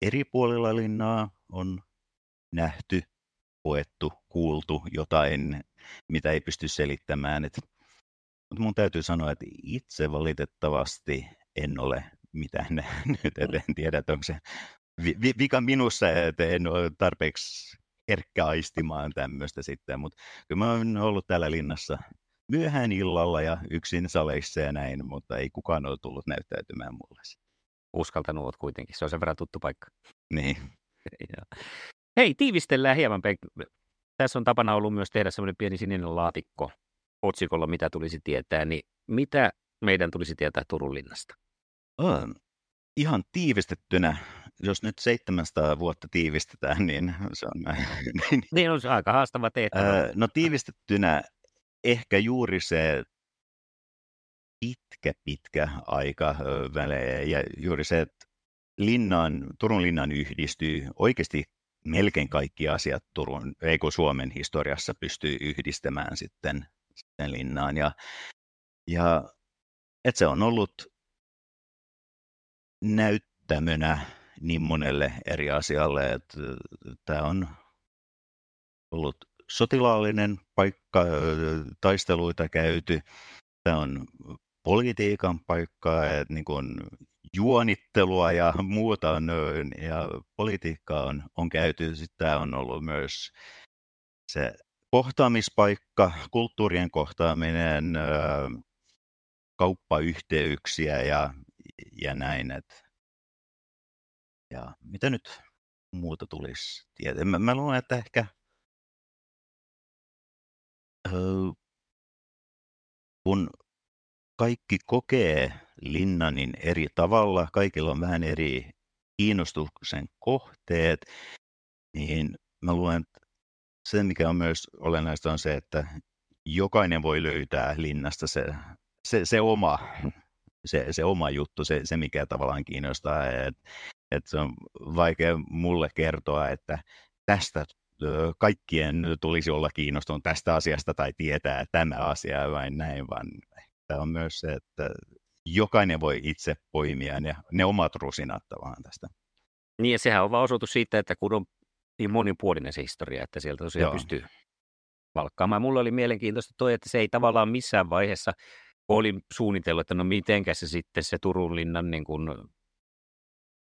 eri puolilla linnaa, on nähty, koettu, kuultu jotain, mitä ei pysty selittämään. Et, mutta mun täytyy sanoa, että itse valitettavasti en ole mitään nähnyt, et en tiedä, että onko se vi, vika minussa, että en ole tarpeeksi herkkä aistimaan tämmöistä sitten, mutta kyllä mä oon ollut täällä linnassa myöhään illalla ja yksin saleissa ja näin, mutta ei kukaan ole tullut näyttäytymään mulle. Uskaltanut oot kuitenkin, se on sen verran tuttu paikka. Niin. Hei, tiivistellään hieman. Tässä on tapana ollut myös tehdä semmoinen pieni sininen laatikko otsikolla, mitä tulisi tietää, niin mitä meidän tulisi tietää Turun linnasta? On. Ihan tiivistettynä jos nyt 700 vuotta tiivistetään, niin se on näin. niin, niin on se aika haastava tehtävä. no tiivistettynä ehkä juuri se pitkä, pitkä aika välein ja juuri se, että linnaan, Turun linnan yhdistyy oikeasti melkein kaikki asiat Turun, ei kun Suomen historiassa pystyy yhdistämään sitten linnaan. Ja, ja että se on ollut näyttämönä niin monelle eri asialle, että tämä on ollut sotilaallinen paikka, taisteluita käyty, tämä on politiikan paikka, että niin kuin juonittelua ja muuta on, ja politiikkaa on, on käyty. Sitten tämä on ollut myös se kohtaamispaikka, kulttuurien kohtaaminen, kauppayhteyksiä ja, ja näin. Että ja mitä nyt muuta tulisi? Mä, mä luulen, että ehkä kun kaikki kokee Linnanin eri tavalla, kaikilla on vähän eri kiinnostuksen kohteet, niin mä luulen, että se mikä on myös olennaista on se, että jokainen voi löytää linnasta se, se, se oma se, se oma juttu, se, se mikä tavallaan kiinnostaa. Et, et se on vaikea mulle kertoa, että tästä kaikkien tulisi olla kiinnostunut tästä asiasta tai tietää tämä asia vai näin, vaan tämä on myös se, että jokainen voi itse poimia ne, ne omat rusinat tavallaan tästä. Niin ja sehän on vaan osoitus siitä, että kun on niin monipuolinen se historia, että sieltä tosiaan Joo. pystyy valkkaamaan. Mulla oli mielenkiintoista toi, että se ei tavallaan missään vaiheessa oli suunnitellut, että no mitenkä se sitten se Turun linnan niin kuin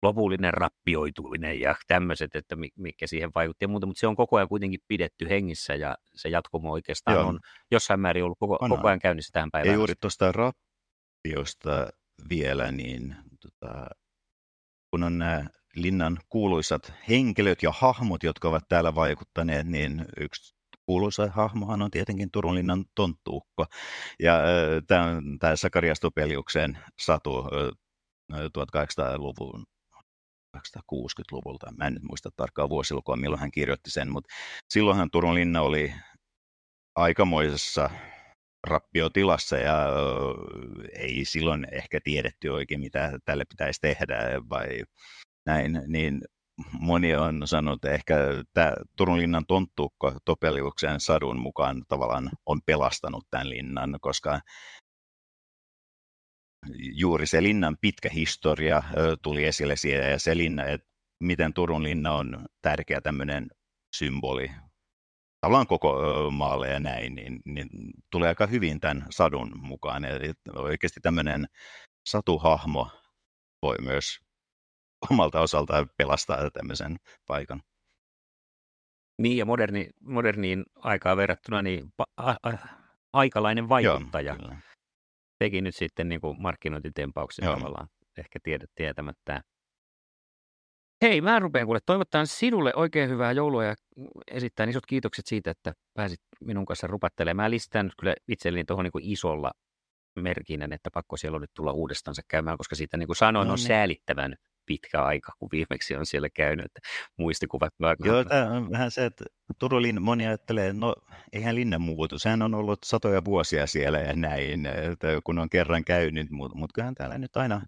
lopullinen rappioituminen ja tämmöiset, että mikä siihen vaikutti ja muuta, mutta se on koko ajan kuitenkin pidetty hengissä ja se jatkumo oikeastaan Joo. on jossain määrin ollut koko, koko ajan käynnissä tähän päivään. Ja juuri tuosta rappiosta vielä, niin tota, kun on nämä linnan kuuluisat henkilöt ja hahmot, jotka ovat täällä vaikuttaneet, niin yksi kuuluisa hahmohan on tietenkin Turun linnan tonttuukko. Ja tämä Sakarias Topeliuksen satu 1800-luvun 1860-luvulta. Mä en nyt muista tarkkaa vuosilukua, milloin hän kirjoitti sen, mutta silloinhan Turun linna oli aikamoisessa rappiotilassa ja ei silloin ehkä tiedetty oikein, mitä tälle pitäisi tehdä vai näin, niin moni on sanonut, että ehkä tämä Turun linnan tonttuukko Topeliuksen sadun mukaan tavallaan on pelastanut tämän linnan, koska juuri se linnan pitkä historia tuli esille siellä ja se linna, että miten Turun linna on tärkeä tämmöinen symboli tavallaan koko maalle ja näin, niin, niin tulee aika hyvin tämän sadun mukaan. Eli oikeasti tämmöinen satuhahmo voi myös omalta osaltaan pelastaa tämmöisen paikan. Niin, ja moderni, moderniin aikaan verrattuna niin a- a- aikalainen vaikuttaja Joo, teki nyt sitten niin kuin markkinointitempauksen Joo. tavallaan ehkä tiedät tietämättä. Hei, mä rupean kuule toivottaa sinulle oikein hyvää joulua ja esittää isot kiitokset siitä, että pääsit minun kanssa rupattelemaan. Mä listän kyllä itselleni tuohon niin isolla merkinen, että pakko siellä on nyt tulla uudestaan käymään, koska siitä niin kuin sanoin, no, on niin. säälittävän pitkä aika, kun viimeksi on siellä käynyt, että muistikuvat. Joo, tämä on vähän se, että Turun linna, moni ajattelee, no eihän linna muutu, sehän on ollut satoja vuosia siellä ja näin, että kun on kerran käynyt, mutta mut kyllähän täällä nyt aina,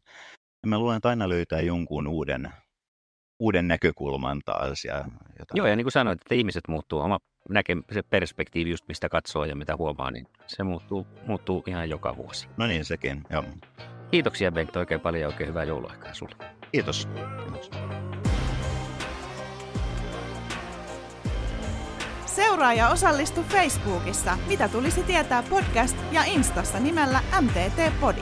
mä luulen, että aina löytää jonkun uuden, uuden näkökulman taas. Ja jotain. Joo, ja niin kuin sanoit, että ihmiset muuttuu, oma näke, se perspektiivi just mistä katsoo ja mitä huomaa, niin se muuttuu, muuttuu ihan joka vuosi. No niin, sekin, joo. Kiitoksia Bengt oikein paljon ja oikein hyvää jouluaikaa sulle. Kiitos. Kiitos. Seuraa ja osallistu Facebookissa, mitä tulisi tietää podcast ja Instassa nimellä MTT Podi.